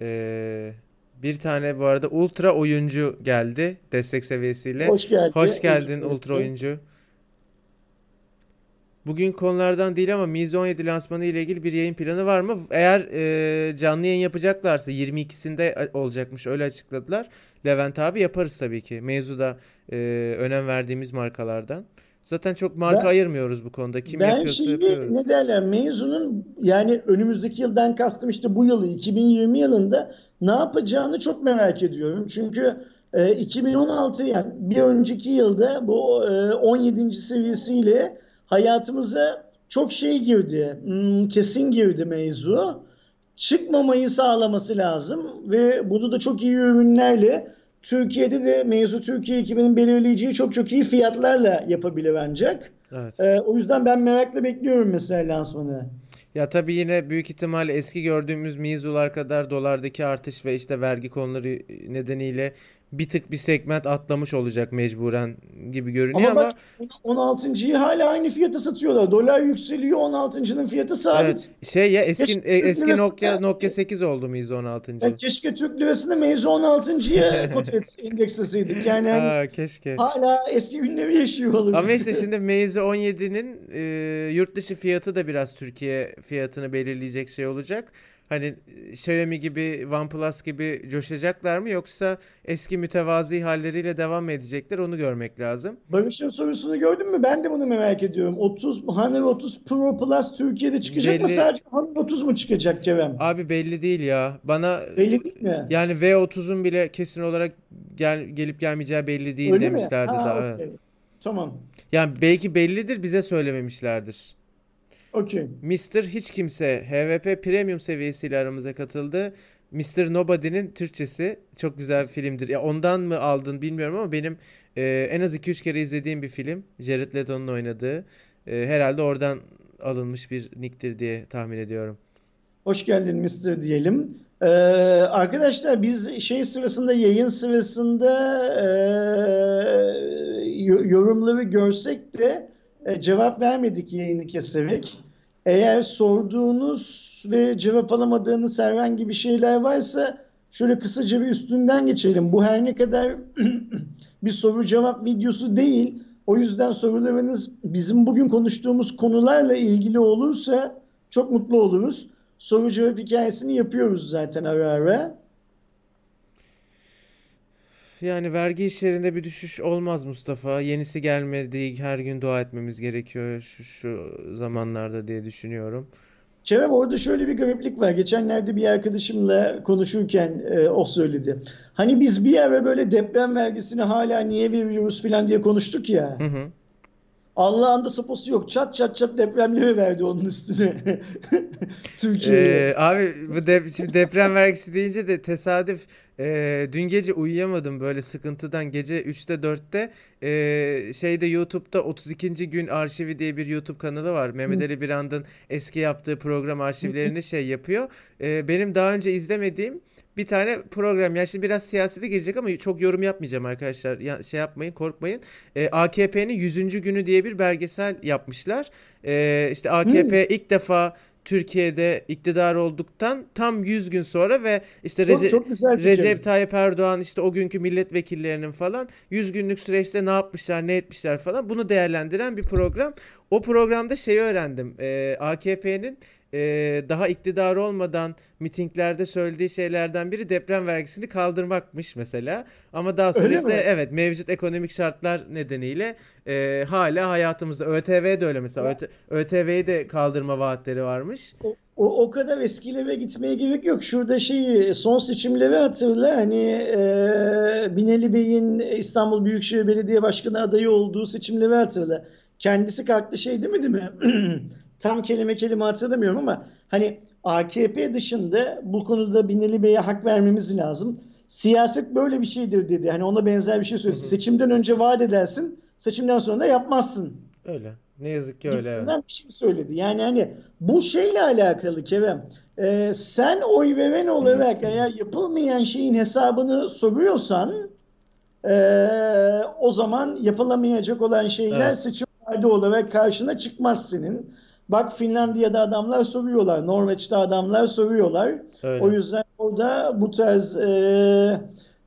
Ee, bir tane bu arada ultra oyuncu geldi destek seviyesiyle. Hoş geldin. Hoş geldin ultra oyuncu. Bugün konulardan değil ama Miz 17 lansmanı ile ilgili bir yayın planı var mı? Eğer e, canlı yayın yapacaklarsa 22'sinde olacakmış öyle açıkladılar. Levent abi yaparız tabii ki. Mevzuda e, önem verdiğimiz markalardan. Zaten çok marka Ben- ayırmıyoruz bu konuda. Kim Ben yapıyorsa şeyi yapıyoruz. ne derler mezunun yani önümüzdeki yıldan kastım işte bu yılı 2020 yılında ne yapacağını çok merak ediyorum. Çünkü e, 2016 yani bir önceki yılda bu e, 17. seviyesiyle hayatımıza çok şey girdi. Hmm, kesin girdi mevzu. Çıkmamayı sağlaması lazım ve bunu da çok iyi ürünlerle Türkiye'de de mevzu Türkiye ekibinin belirleyeceği çok çok iyi fiyatlarla yapabilir ancak. Evet. Ee, o yüzden ben merakla bekliyorum mesela lansmanı. Ya tabii yine büyük ihtimalle eski gördüğümüz Mizular kadar dolardaki artış ve işte vergi konuları nedeniyle bir tık bir segment atlamış olacak mecburen gibi görünüyor Ama ama bak 16.yı hala aynı fiyata satıyorlar. Dolar yükseliyor 16.nın fiyatı sabit. evet şey ya eski Keşke eski Nokia Nokia 8 oldu Mizu 16. Ya keşke Türk lirasını mevzu 16.ya kot et- endeksleseydik. Yani hani Aa, keşke. hala eski günleri yaşıyor olurduk. Ama işte şimdi Meizu 17'nin e, yurt dışı fiyatı da biraz Türkiye fiyatını belirleyecek şey olacak. Hani e, Xiaomi gibi, OnePlus gibi coşacaklar mı yoksa eski mütevazi halleriyle devam mı edecekler onu görmek lazım. Barış'ın sorusunu gördün mü? Ben de bunu merak ediyorum. 30 Honor 30 Pro Plus Türkiye'de çıkacak mı? Belli- Sadece Honor 30 mu çıkacak Kerem? Abi belli değil ya. Bana Belli değil mi? yani V30'un bile kesin olarak gel, gelip gelmeyeceği belli değil Öyle mi? demişlerdi Ha, da. evet. okey. Tamam. Yani belki bellidir bize söylememişlerdir. Okey. Mr. Hiç Kimse HVP Premium seviyesiyle aramıza katıldı. Mr. Nobody'nin Türkçesi çok güzel bir filmdir. Ya ondan mı aldın bilmiyorum ama benim e, en az 2-3 kere izlediğim bir film. Jared Leto'nun oynadığı. E, herhalde oradan alınmış bir nicktir diye tahmin ediyorum. Hoş geldin Mr. diyelim. Ee, arkadaşlar biz şey sırasında yayın sırasında e, yo- yorumları görsek de e, cevap vermedik yayını keserek. Eğer sorduğunuz ve cevap alamadığınız herhangi bir şeyler varsa şöyle kısaca bir üstünden geçelim. Bu her ne kadar bir soru cevap videosu değil. O yüzden sorularınız bizim bugün konuştuğumuz konularla ilgili olursa çok mutlu oluruz. Soru cevap hikayesini yapıyoruz zaten ara ara. Yani vergi işlerinde bir düşüş olmaz Mustafa. Yenisi gelmedi. Her gün dua etmemiz gerekiyor şu, şu zamanlarda diye düşünüyorum. Kerem orada şöyle bir gariplik var. Geçenlerde bir arkadaşımla konuşurken e, o söyledi. Hani biz bir ara böyle deprem vergisini hala niye veriyoruz falan diye konuştuk ya. Hı hı. Allah'ın da sopası yok. Çat çat çat depremleri verdi onun üstüne. Türkiye'ye. Ee, abi bu de, şimdi deprem vergisi deyince de tesadüf e, dün gece uyuyamadım böyle sıkıntıdan gece 3'te 4'te e, şeyde YouTube'da 32. gün arşivi diye bir YouTube kanalı var. Mehmet Ali Birand'ın eski yaptığı program arşivlerini şey yapıyor. E, benim daha önce izlemediğim bir tane program. Yani şimdi biraz siyasete girecek ama çok yorum yapmayacağım arkadaşlar. Ya, şey yapmayın, korkmayın. E, AKP'nin 100. günü diye bir belgesel yapmışlar. E, işte AKP ilk defa Türkiye'de iktidar olduktan tam 100 gün sonra ve işte Çok Rece- çok. Recep Tayyip Erdoğan işte o günkü milletvekillerinin falan 100 günlük süreçte ne yapmışlar, ne etmişler falan bunu değerlendiren bir program. O programda şeyi öğrendim. Ee, AKP'nin e, daha iktidar olmadan mitinglerde söylediği şeylerden biri deprem vergisini kaldırmakmış mesela. Ama daha sonra Öyle işte mi? evet mevcut ekonomik şartlar nedeniyle e, hala hayatımızda ÖTV de öyle mesela. ÖT- ÖTV'yi de kaldırma vaatleri varmış. O, o, o kadar eskilere gitmeye gerek yok. Şurada şeyi son seçimleri hatırla. Hani e, Binali Bey'in İstanbul Büyükşehir Belediye Başkanı adayı olduğu seçimleri hatırla. Kendisi kalktı şey değil mi? Tam kelime kelime hatırlamıyorum ama hani AKP dışında bu konuda Binali Bey'e hak vermemiz lazım. Siyaset böyle bir şeydir dedi. Hani ona benzer bir şey söyledi. Hı hı. Seçimden önce vaat edersin, seçimden sonra da yapmazsın Öyle. Ne yazık ki öyle. evet. gibisinden bir şey söyledi. Yani hani bu şeyle alakalı Kerem. Ee, sen oy veren olarak eğer yapılmayan şeyin hesabını soruyorsan ee, o zaman yapılamayacak olan şeyler Evet. seçim olarak karşına çıkmaz senin. Bak Finlandiya'da adamlar soruyorlar. Norveç'te adamlar soruyorlar. Öyle. O yüzden orada bu tarz ee,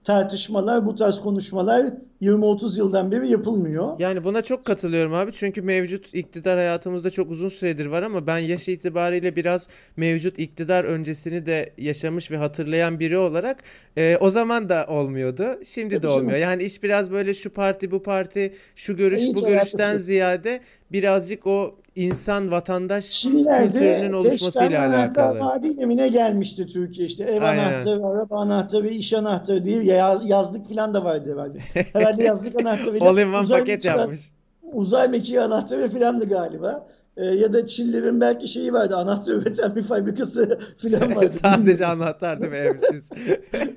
tartışmalar, bu tarz konuşmalar 20-30 yıldan beri yapılmıyor. Yani buna çok katılıyorum abi. Çünkü mevcut iktidar hayatımızda çok uzun süredir var ama ben yaş itibariyle biraz mevcut iktidar öncesini de yaşamış ve hatırlayan biri olarak e, o zaman da olmuyordu. Şimdi Tabii de canım. olmuyor. Yani iş biraz böyle şu parti bu parti, şu görüş Hiç bu alakası görüşten yok. ziyade birazcık o insan vatandaş Çinler'de kültürünün 5 oluşmasıyla alakalı. vaadiyle mi ne gelmişti Türkiye işte ev Aynen. anahtarı, araba anahtarı, iş anahtarı diye yaz- yazlık falan da vardı herhalde. Herhalde yazlık anahtarıyla All in one paket mekiği, yapmış. uzay mekiği anahtarı falandı galiba. Ee, ya da Çinlerin belki şeyi vardı anahtar üreten bir fabrikası falan vardı. Sadece anahtar değil mi evsiz?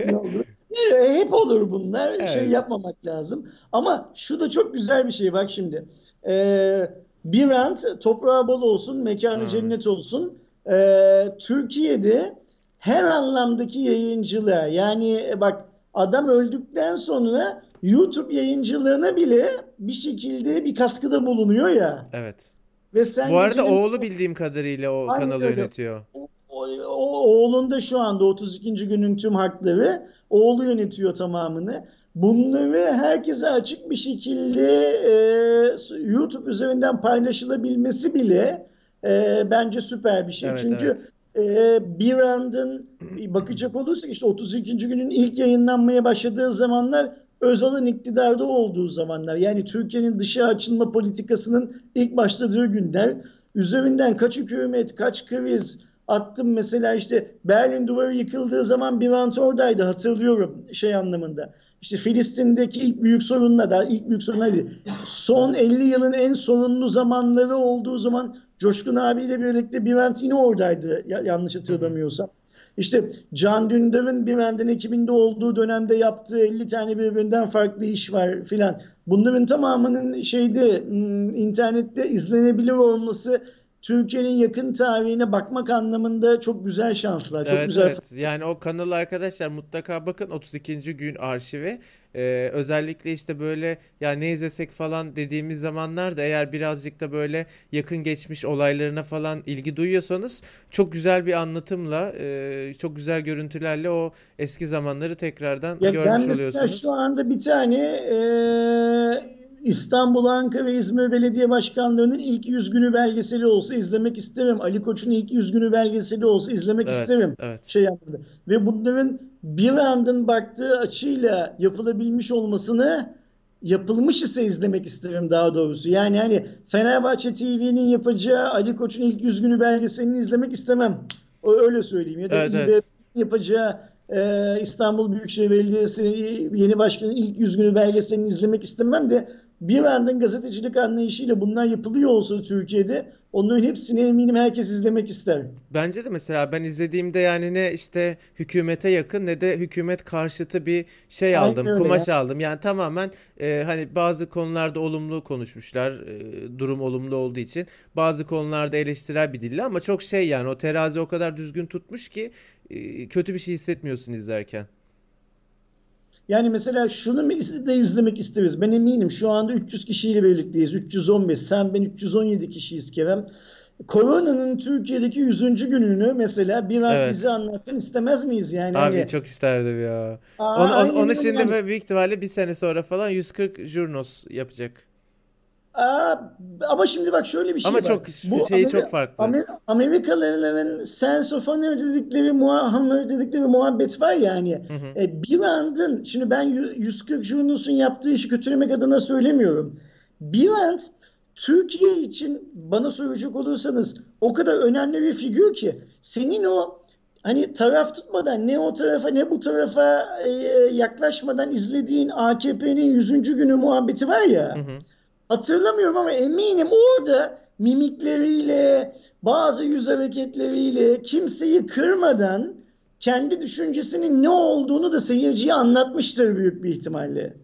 ne oldu? Yani hep olur bunlar. Şey Evet. yapmamak lazım. Ama şu da çok güzel bir şey bak şimdi. Ee, Birant toprağı bol olsun, mekanı Hmm. cennet olsun. Ee, Türkiye'de her anlamdaki yayıncılığa yani e, bak adam öldükten sonra YouTube yayıncılığına bile bir şekilde bir katkıda bulunuyor ya. Evet. Ve sen Bu arada gecenin- oğlu bildiğim kadarıyla o Aynen kanalı öyle. yönetiyor. o, o- oğlunda şu anda 32. günün tüm hakları. Oğlu yönetiyor tamamını. Bunları herkese açık bir şekilde e, YouTube üzerinden paylaşılabilmesi bile e, bence süper bir şey. Evet, Çünkü evet. e, bir andın bakacak olursak işte 32. günün ilk yayınlanmaya başladığı zamanlar Özal'ın iktidarda olduğu zamanlar. Yani Türkiye'nin dışa açılma politikasının ilk başladığı günler. Üzerinden kaç hükümet, kaç kriz attım mesela işte Berlin Duvarı yıkıldığı zaman Birant oradaydı hatırlıyorum şey anlamında. İşte Filistin'deki ilk büyük sorunla da ilk büyük sorun neydi? Son 50 yılın en sorunlu zamanları olduğu zaman Coşkun abiyle birlikte Birant yine oradaydı ya- yanlış hatırlamıyorsam. İşte Can Dündar'ın Birant'ın ekibinde olduğu dönemde yaptığı 50 tane birbirinden farklı iş var filan. Bunların tamamının şeyde hmm, internette izlenebilir olması Türkiye'nin yakın tarihine bakmak anlamında çok güzel şanslar. Çok Evet güzel evet. Yani o kanalı arkadaşlar mutlaka bakın 32. gün arşivi. Ee, özellikle işte böyle ya ne izlesek falan dediğimiz zamanlarda eğer birazcık da böyle yakın geçmiş olaylarına falan ilgi duyuyorsanız çok güzel bir anlatımla, e, çok güzel görüntülerle o eski zamanları tekrardan Ya ben görmüş mesela oluyorsunuz. şu anda bir tane e, İstanbul, Ankara ve İzmir Belediye Başkanlarının ilk 100 günü belgeseli olsa izlemek isterim. Ali Koç'un ilk 100 günü belgeseli olsa izlemek Evet, isterim. evet. Şey anlamda. Ve bunların bir andın baktığı açıyla yapılabilmiş olmasını yapılmış ise izlemek isterim daha doğrusu. Yani hani Fenerbahçe TV'nin yapacağı Ali Koç'un ilk 100 günü belgeselini izlemek istemem. O öyle söyleyeyim. Ya da Evet, evet. İBB'nin yapacağı e, İstanbul Büyükşehir Belediyesi yeni başkanın ilk 100 günü belgeselini izlemek istemem de bir andın gazetecilik anlayışıyla bunlar yapılıyor olsa Türkiye'de onların hepsini eminim herkes izlemek ister. Bence de mesela ben izlediğimde yani ne işte hükümete yakın ne de hükümet karşıtı bir şey Aynen aldım, kumaş ya. aldım. Yani tamamen e, hani bazı konularda olumlu konuşmuşlar, e, durum olumlu olduğu için. Bazı konularda eleştirel bir dille ama çok şey yani o terazi o kadar düzgün tutmuş ki e, kötü bir şey hissetmiyorsun izlerken. Yani mesela şunu mu de izlemek isteriz. Ben eminim şu anda 300 kişiyle birlikteyiz. 315. Sen ben 317 kişiyiz Kerem. Koronanın Türkiye'deki 100. gününü mesela bir an bize Evet. anlatsın istemez miyiz yani Abi hani çok isterdim ya. aa, Onu, onu, onu şimdi yani. büyük ihtimalle bir sene sonra falan 140 jurnos yapacak. Aa, ama şimdi bak şöyle bir şey Ama var. çok Bu şeyi Ameri çok farklı. Amer Amerikalıların sense of honor dedikleri, muha dedikleri muhabbet var ya hani. Hı hı. E, bir andın, şimdi ben yu- 140 Jurnus'un yaptığı işi kötülemek adına söylemiyorum. Bir and Türkiye için bana soracak olursanız o kadar önemli bir figür ki senin o hani taraf tutmadan ne o tarafa ne bu tarafa e, yaklaşmadan izlediğin AKP'nin 100. günü muhabbeti var ya. Hı hı. Hatırlamıyorum ama eminim orada mimikleriyle, bazı yüz hareketleriyle kimseyi kırmadan kendi düşüncesinin ne olduğunu da seyirciye anlatmıştır büyük bir ihtimalle.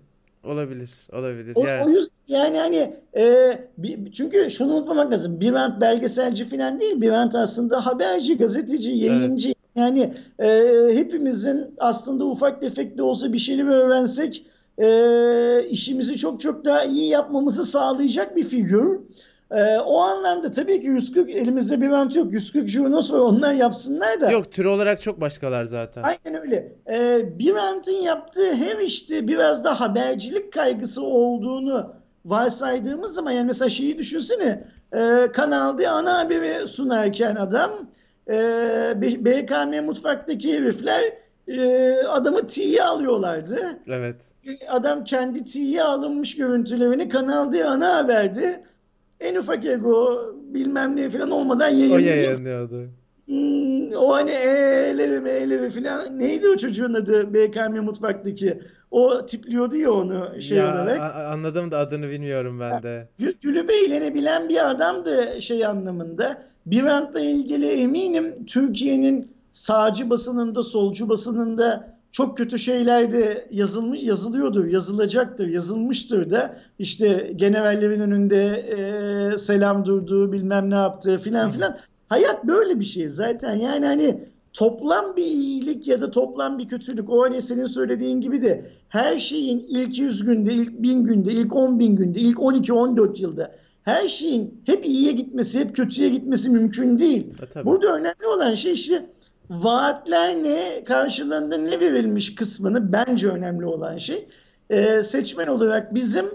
Olabilir, olabilir. O, Yani o yüzden yani hani e, çünkü şunu unutmamak lazım. Birant belgeselci falan değil. Birant aslında haberci, gazeteci, evet. yayıncı. Yani e, hepimizin aslında ufak tefek de olsa bir şeyleri öğrensek e, işimizi çok çok daha iyi yapmamızı sağlayacak bir figür. E, o anlamda tabii ki 140 elimizde Birant yok. 140 jurnos var onlar yapsınlar da. Yok tür olarak çok başkalar zaten. Aynen öyle. Ee, Birant'ın yaptığı hem işte biraz da habercilik kaygısı olduğunu varsaydığımız zaman yani mesela şeyi düşünsene e, kanalda ana haberi sunarken adam e, BKM mutfaktaki herifler e, adamı tiye alıyorlardı. Evet. E, Adam kendi tiye alınmış görüntülerini Kanal D ana haberde en ufak ego bilmem ne falan olmadan O yayınlayıp yayınlıyordu. Hmm, o hani e'leri me'leri falan neydi o çocuğun adı BKM mutfaktaki o tipliyordu ya onu şey Ya olarak. anladım da adını bilmiyorum ben de. Gü- Gülüp eğlenebilen bir adamdı şey anlamında. Birant'la ilgili eminim Türkiye'nin sağcı basınında, solcu basınında çok kötü şeyler de yazılmış, yazılıyordur, yazılacaktır, yazılmıştır da. İşte generallerin önünde e, selam durduğu, bilmem ne yaptığı Hı filan filan. Hayat böyle bir şey zaten. Yani hani toplam bir iyilik ya da toplam bir kötülük. O hani senin söylediğin gibi de her şeyin ilk 100 günde, ilk 1000 günde, ilk 10 bin günde, ilk 12-14 yılda her şeyin hep iyiye gitmesi, hep kötüye gitmesi mümkün değil. E, tabii. Burada önemli olan şey işte vaatler ne, karşılığında ne verilmiş kısmını bence önemli olan şey. Ee, seçmen olarak bizim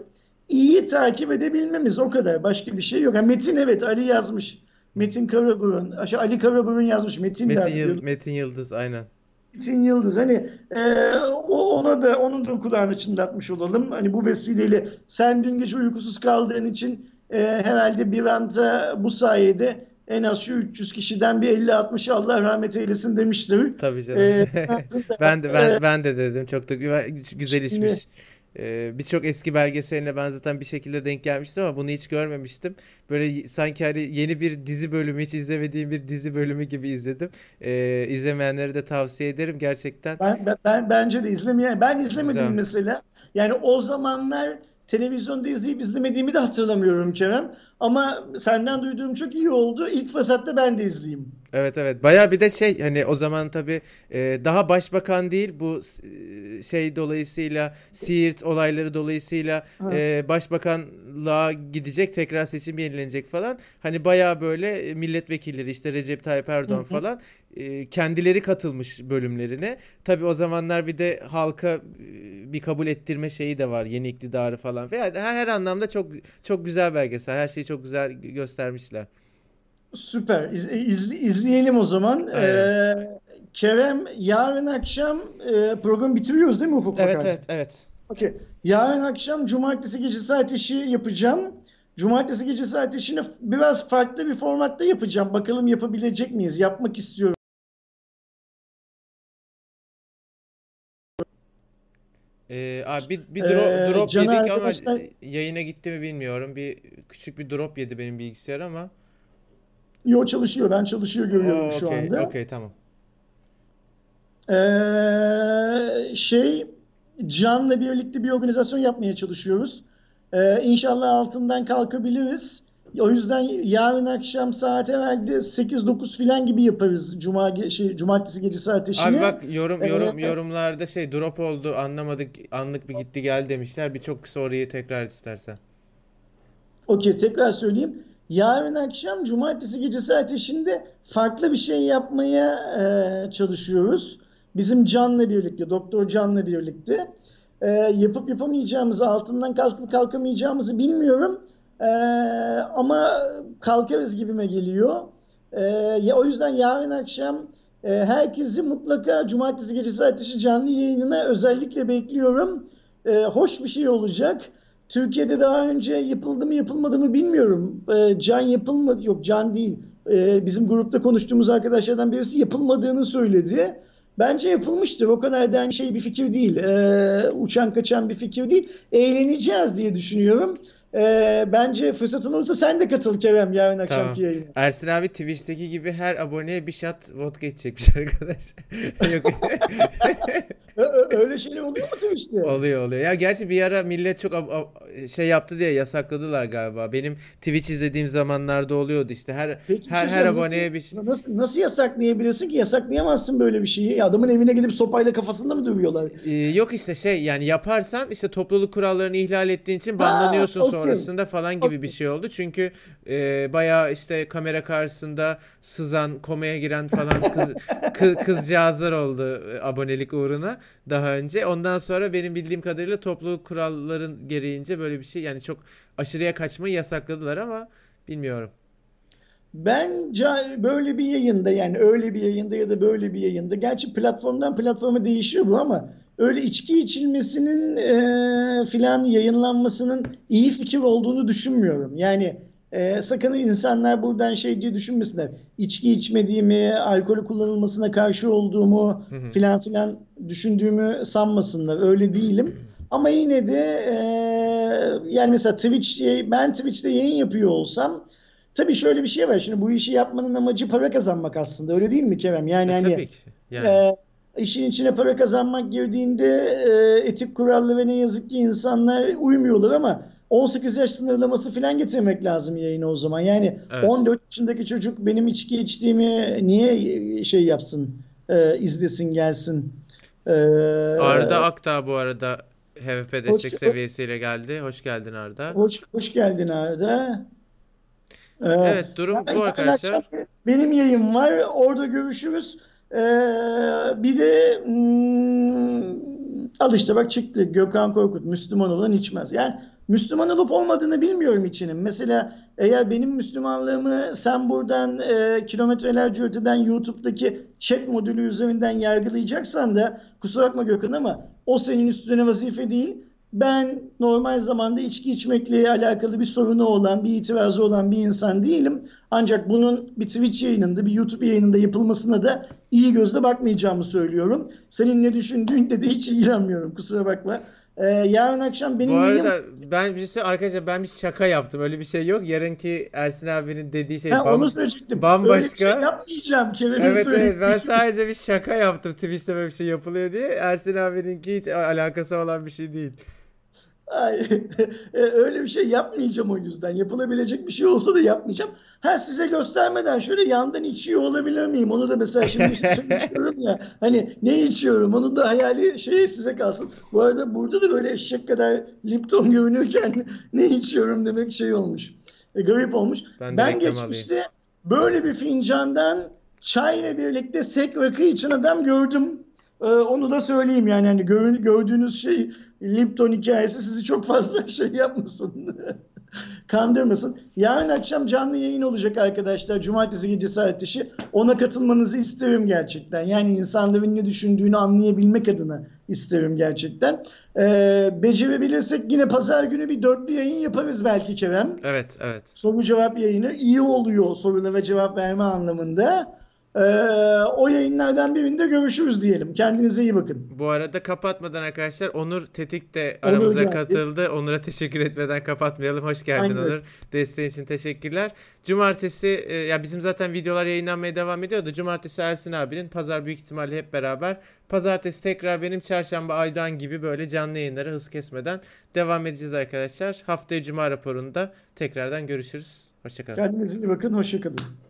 iyi takip edebilmemiz o kadar. Başka bir şey yok. Ha, Metin evet Ali yazmış. Metin Karaburun, aşağı Ali Karaburun yazmış. Metin Metin Yıl. Metin Yıldız aynen. Metin Yıldız hani e, o ona da onun da kulağını çınlatmış olalım. Hani bu vesileyle sen dün gece uykusuz kaldığın için e, herhalde bir anda bu sayede en az şu 300 kişiden bir 50-60 Allah rahmet eylesin demiştir. Tabii canım. E, da, Ben de ben e, ben de dedim. Çok da güzel, güzel şimdi işmiş. Ee, birçok eski belgeseline ben zaten bir şekilde denk gelmiştim ama bunu hiç görmemiştim. Böyle sanki hani yeni bir dizi bölümü hiç izlemediğim bir dizi bölümü gibi izledim. Ee, izlemeyenlere de tavsiye ederim gerçekten. Ben, ben, ben- bence de izlemeye ben izlemedim Güzel. mesela. Yani o zamanlar televizyonda izleyip izlemediğimi de hatırlamıyorum Kerem. Ama senden duyduğum çok iyi oldu. İlk fırsatta ben de izleyeyim. Evet evet. Baya bir de şey hani o zaman tabii e, daha başbakan değil bu e, şey dolayısıyla Siirt olayları dolayısıyla e, başbakanlığa gidecek tekrar seçim yenilenecek falan. Hani baya böyle e, milletvekilleri işte Recep Tayyip Erdoğan falan e, kendileri katılmış bölümlerine. Tabii o zamanlar bir de halka e, bir kabul ettirme şeyi de var yeni iktidarı falan. Her, her anlamda çok çok güzel belgesel. Her şeyi çok güzel göstermişler. Süper. İz, izle- izleyelim o zaman. Aynen. Ee, Kerem yarın akşam e, programı bitiriyoruz değil mi Ufuk Evet evet evet. Okey. Yarın akşam cumartesi gecesi ateşi yapacağım. Cumartesi gecesi ateşini f- biraz farklı bir formatta yapacağım. Bakalım yapabilecek miyiz? Yapmak istiyorum. Ee, abi bir, bir dro- Ee, drop Can yedik ama arkadaşlar yayına gitti mi bilmiyorum. Bir küçük bir drop yedi benim bilgisayar ama. yo çalışıyor. Ben çalışıyor görüyorum Oo, şu okey, anda. okey tamam. Ee, şey Can'la birlikte bir organizasyon yapmaya çalışıyoruz. Ee, İnşallah altından kalkabiliriz. O yüzden yarın akşam saat herhalde 8-9 filan gibi yaparız Cuma ge- şey, cumartesi gecesi Abi ateşini. bak yorum Ee, yorum yorumlarda şey drop oldu anlamadık anlık bir gitti gel demişler. Bir çok kısa orayı tekrar istersen. Okey tekrar söyleyeyim. Yarın akşam cumartesi gecesi ateşinde farklı bir şey yapmaya e, çalışıyoruz. Bizim Can'la birlikte, Doktor Can'la birlikte. E, yapıp yapamayacağımızı, altından kalkıp kalkamayacağımızı bilmiyorum. E, ama kalkarız gibime geliyor. E, ya, o yüzden yarın akşam e, herkesi mutlaka cumartesi gecesi ateşi canlı yayınına özellikle bekliyorum. E, hoş bir şey olacak. Türkiye'de daha önce yapıldı mı yapılmadı mı bilmiyorum. Ee, can yapılmadı, yok can değil. Ee, bizim grupta konuştuğumuz arkadaşlardan birisi yapılmadığını söyledi. Bence yapılmıştır. O kadar da hani şey bir fikir değil. Ee, uçan kaçan bir fikir değil. Eğleneceğiz diye düşünüyorum. Ee, bence fırsatın olursa sen de katıl Kerem yarın Tamam. akşamki yayına. Ersin abi Twitch'teki gibi her aboneye bir shot vodka içecekmiş arkadaş. Yok. Öyle şeyler oluyor mu Twitch'te? Oluyor oluyor. Ya gerçi bir ara millet çok ab- ab- şey yaptı diye yasakladılar galiba. Benim Twitch izlediğim zamanlarda oluyordu işte. Her Peki bir her şey her söyleyeyim. Nasıl, aboneye bir şey. nasıl, nasıl yasaklayabilirsin ki? Yasaklayamazsın böyle bir şeyi. Adamın evine gidip sopayla kafasında mı dövüyorlar? Ee, yok işte şey yani yaparsan işte topluluk kurallarını ihlal ettiğin için Ha, banlanıyorsun okey. sonrasında falan gibi bir Okey. şey oldu. Çünkü e, bayağı işte kamera karşısında sızan, komaya giren falan kız kı- kızcağızlar oldu e, abonelik uğruna daha önce. Ondan sonra benim bildiğim kadarıyla topluluk kuralların gereğince böyle bir şey yani çok aşırıya kaçmayı yasakladılar ama bilmiyorum. Bence böyle bir yayında yani öyle bir yayında ya da böyle bir yayında gerçi platformdan platforma değişiyor bu ama öyle içki içilmesinin e, filan yayınlanmasının iyi fikir olduğunu düşünmüyorum. Yani e, sakın insanlar buradan şey diye düşünmesinler. İçki içmediğimi, alkolü kullanılmasına karşı olduğumu filan filan düşündüğümü sanmasınlar. Öyle değilim. Ama yine de e, yani mesela Twitch ben Twitch'te yayın yapıyor olsam Tabii şöyle bir şey var. Şimdi bu işi yapmanın amacı para kazanmak aslında. Öyle değil mi Kerem? Yani E hani tabii ki. Yani e, işin içine para kazanmak girdiğinde e, etik kurallara ne yazık ki insanlar uymuyorlar ama 18 yaş sınırlaması falan getirmek lazım yayına o zaman. Yani evet. 14 yaşındaki çocuk benim içki içtiğimi niye şey yapsın, e, izlesin gelsin. E, Arda Akdağ bu arada HVP hoş, destek seviyesiyle geldi. Hoş geldin Arda. hoş, hoş geldin Arda. E, Evet durum bu akşam arkadaşlar. benim yayın var. Orada görüşürüz. Ee, bir de hmm, al işte bak çıktı Gökhan Korkut Müslüman olan içmez. Yani Müslüman olup olmadığını bilmiyorum içinin. Mesela eğer benim Müslümanlığımı sen buradan e, kilometrelerce öteden YouTube'daki chat modülü üzerinden yargılayacaksan da kusura bakma Gökhan ama o senin üstüne vazife değil. Ben normal zamanda içki içmekle alakalı bir sorunu olan, bir itirazı olan bir insan değilim. Ancak bunun bir Twitch yayınında, bir YouTube yayınında yapılmasına da iyi gözle bakmayacağımı söylüyorum. Senin ne düşündüğünle de hiç ilgilenmiyorum. Kusura bakma. Ee, yarın akşam Bu benim yayım... arada ben bir şey arkadaşlar ben bir şaka yaptım. Öyle bir şey yok. Yarınki Ersin abinin dediği şey Ha, bam, onu söyleyecektim. Öyle bir şey bambaşka. yapmayacağım. Kerem'in Evet evet ben sadece bir şaka yaptım Twitch'te böyle bir şey yapılıyor diye. Ersin abininki hiç alakası olan bir şey değil. Ay, e, öyle bir şey yapmayacağım o yüzden. Yapılabilecek bir şey olsa da yapmayacağım. Ha size göstermeden şöyle yandan içiyor olabilir miyim? Onu da mesela şimdi çay içiyorum ya. Hani ne içiyorum? Onu da hayali şey size kalsın. Bu arada burada da böyle eşek kadar Lipton görünürken ne içiyorum demek şey olmuş. E, garip olmuş. Ben Ben alayım. geçmişte böyle bir fincandan çayla birlikte sek rakı için adam gördüm. Ee, onu da söyleyeyim yani hani gör- gördüğünüz şey Lipton hikayesi sizi çok fazla şey yapmasın. Kandırmasın. Yarın akşam canlı yayın olacak arkadaşlar. Cumartesi gece saat dışı. Ona katılmanızı isterim gerçekten. Yani insanların ne düşündüğünü anlayabilmek adına isterim gerçekten. Ee, becerebilirsek yine pazar günü bir dörtlü yayın yaparız belki Kerem Evet, evet. soru cevap yayını iyi oluyor sorulara cevap verme anlamında. Ee, o yayınlardan birinde görüşürüz diyelim. Kendinize iyi bakın. Bu arada kapatmadan arkadaşlar Onur Tetik de Onur aramıza geldi. katıldı. Onur'a teşekkür etmeden kapatmayalım. Hoş geldin Aynen. Onur. Desteğin için teşekkürler. Cumartesi e, ya bizim zaten videolar yayınlanmaya devam ediyordu. Cumartesi Ersin abinin, pazar büyük ihtimalle hep beraber. Pazartesi tekrar benim, çarşamba Aydan gibi böyle canlı yayınlara hız kesmeden devam edeceğiz arkadaşlar. Haftaya cuma raporunda tekrardan görüşürüz. Hoşçakalın. Kendinize iyi bakın. Hoşçakalın.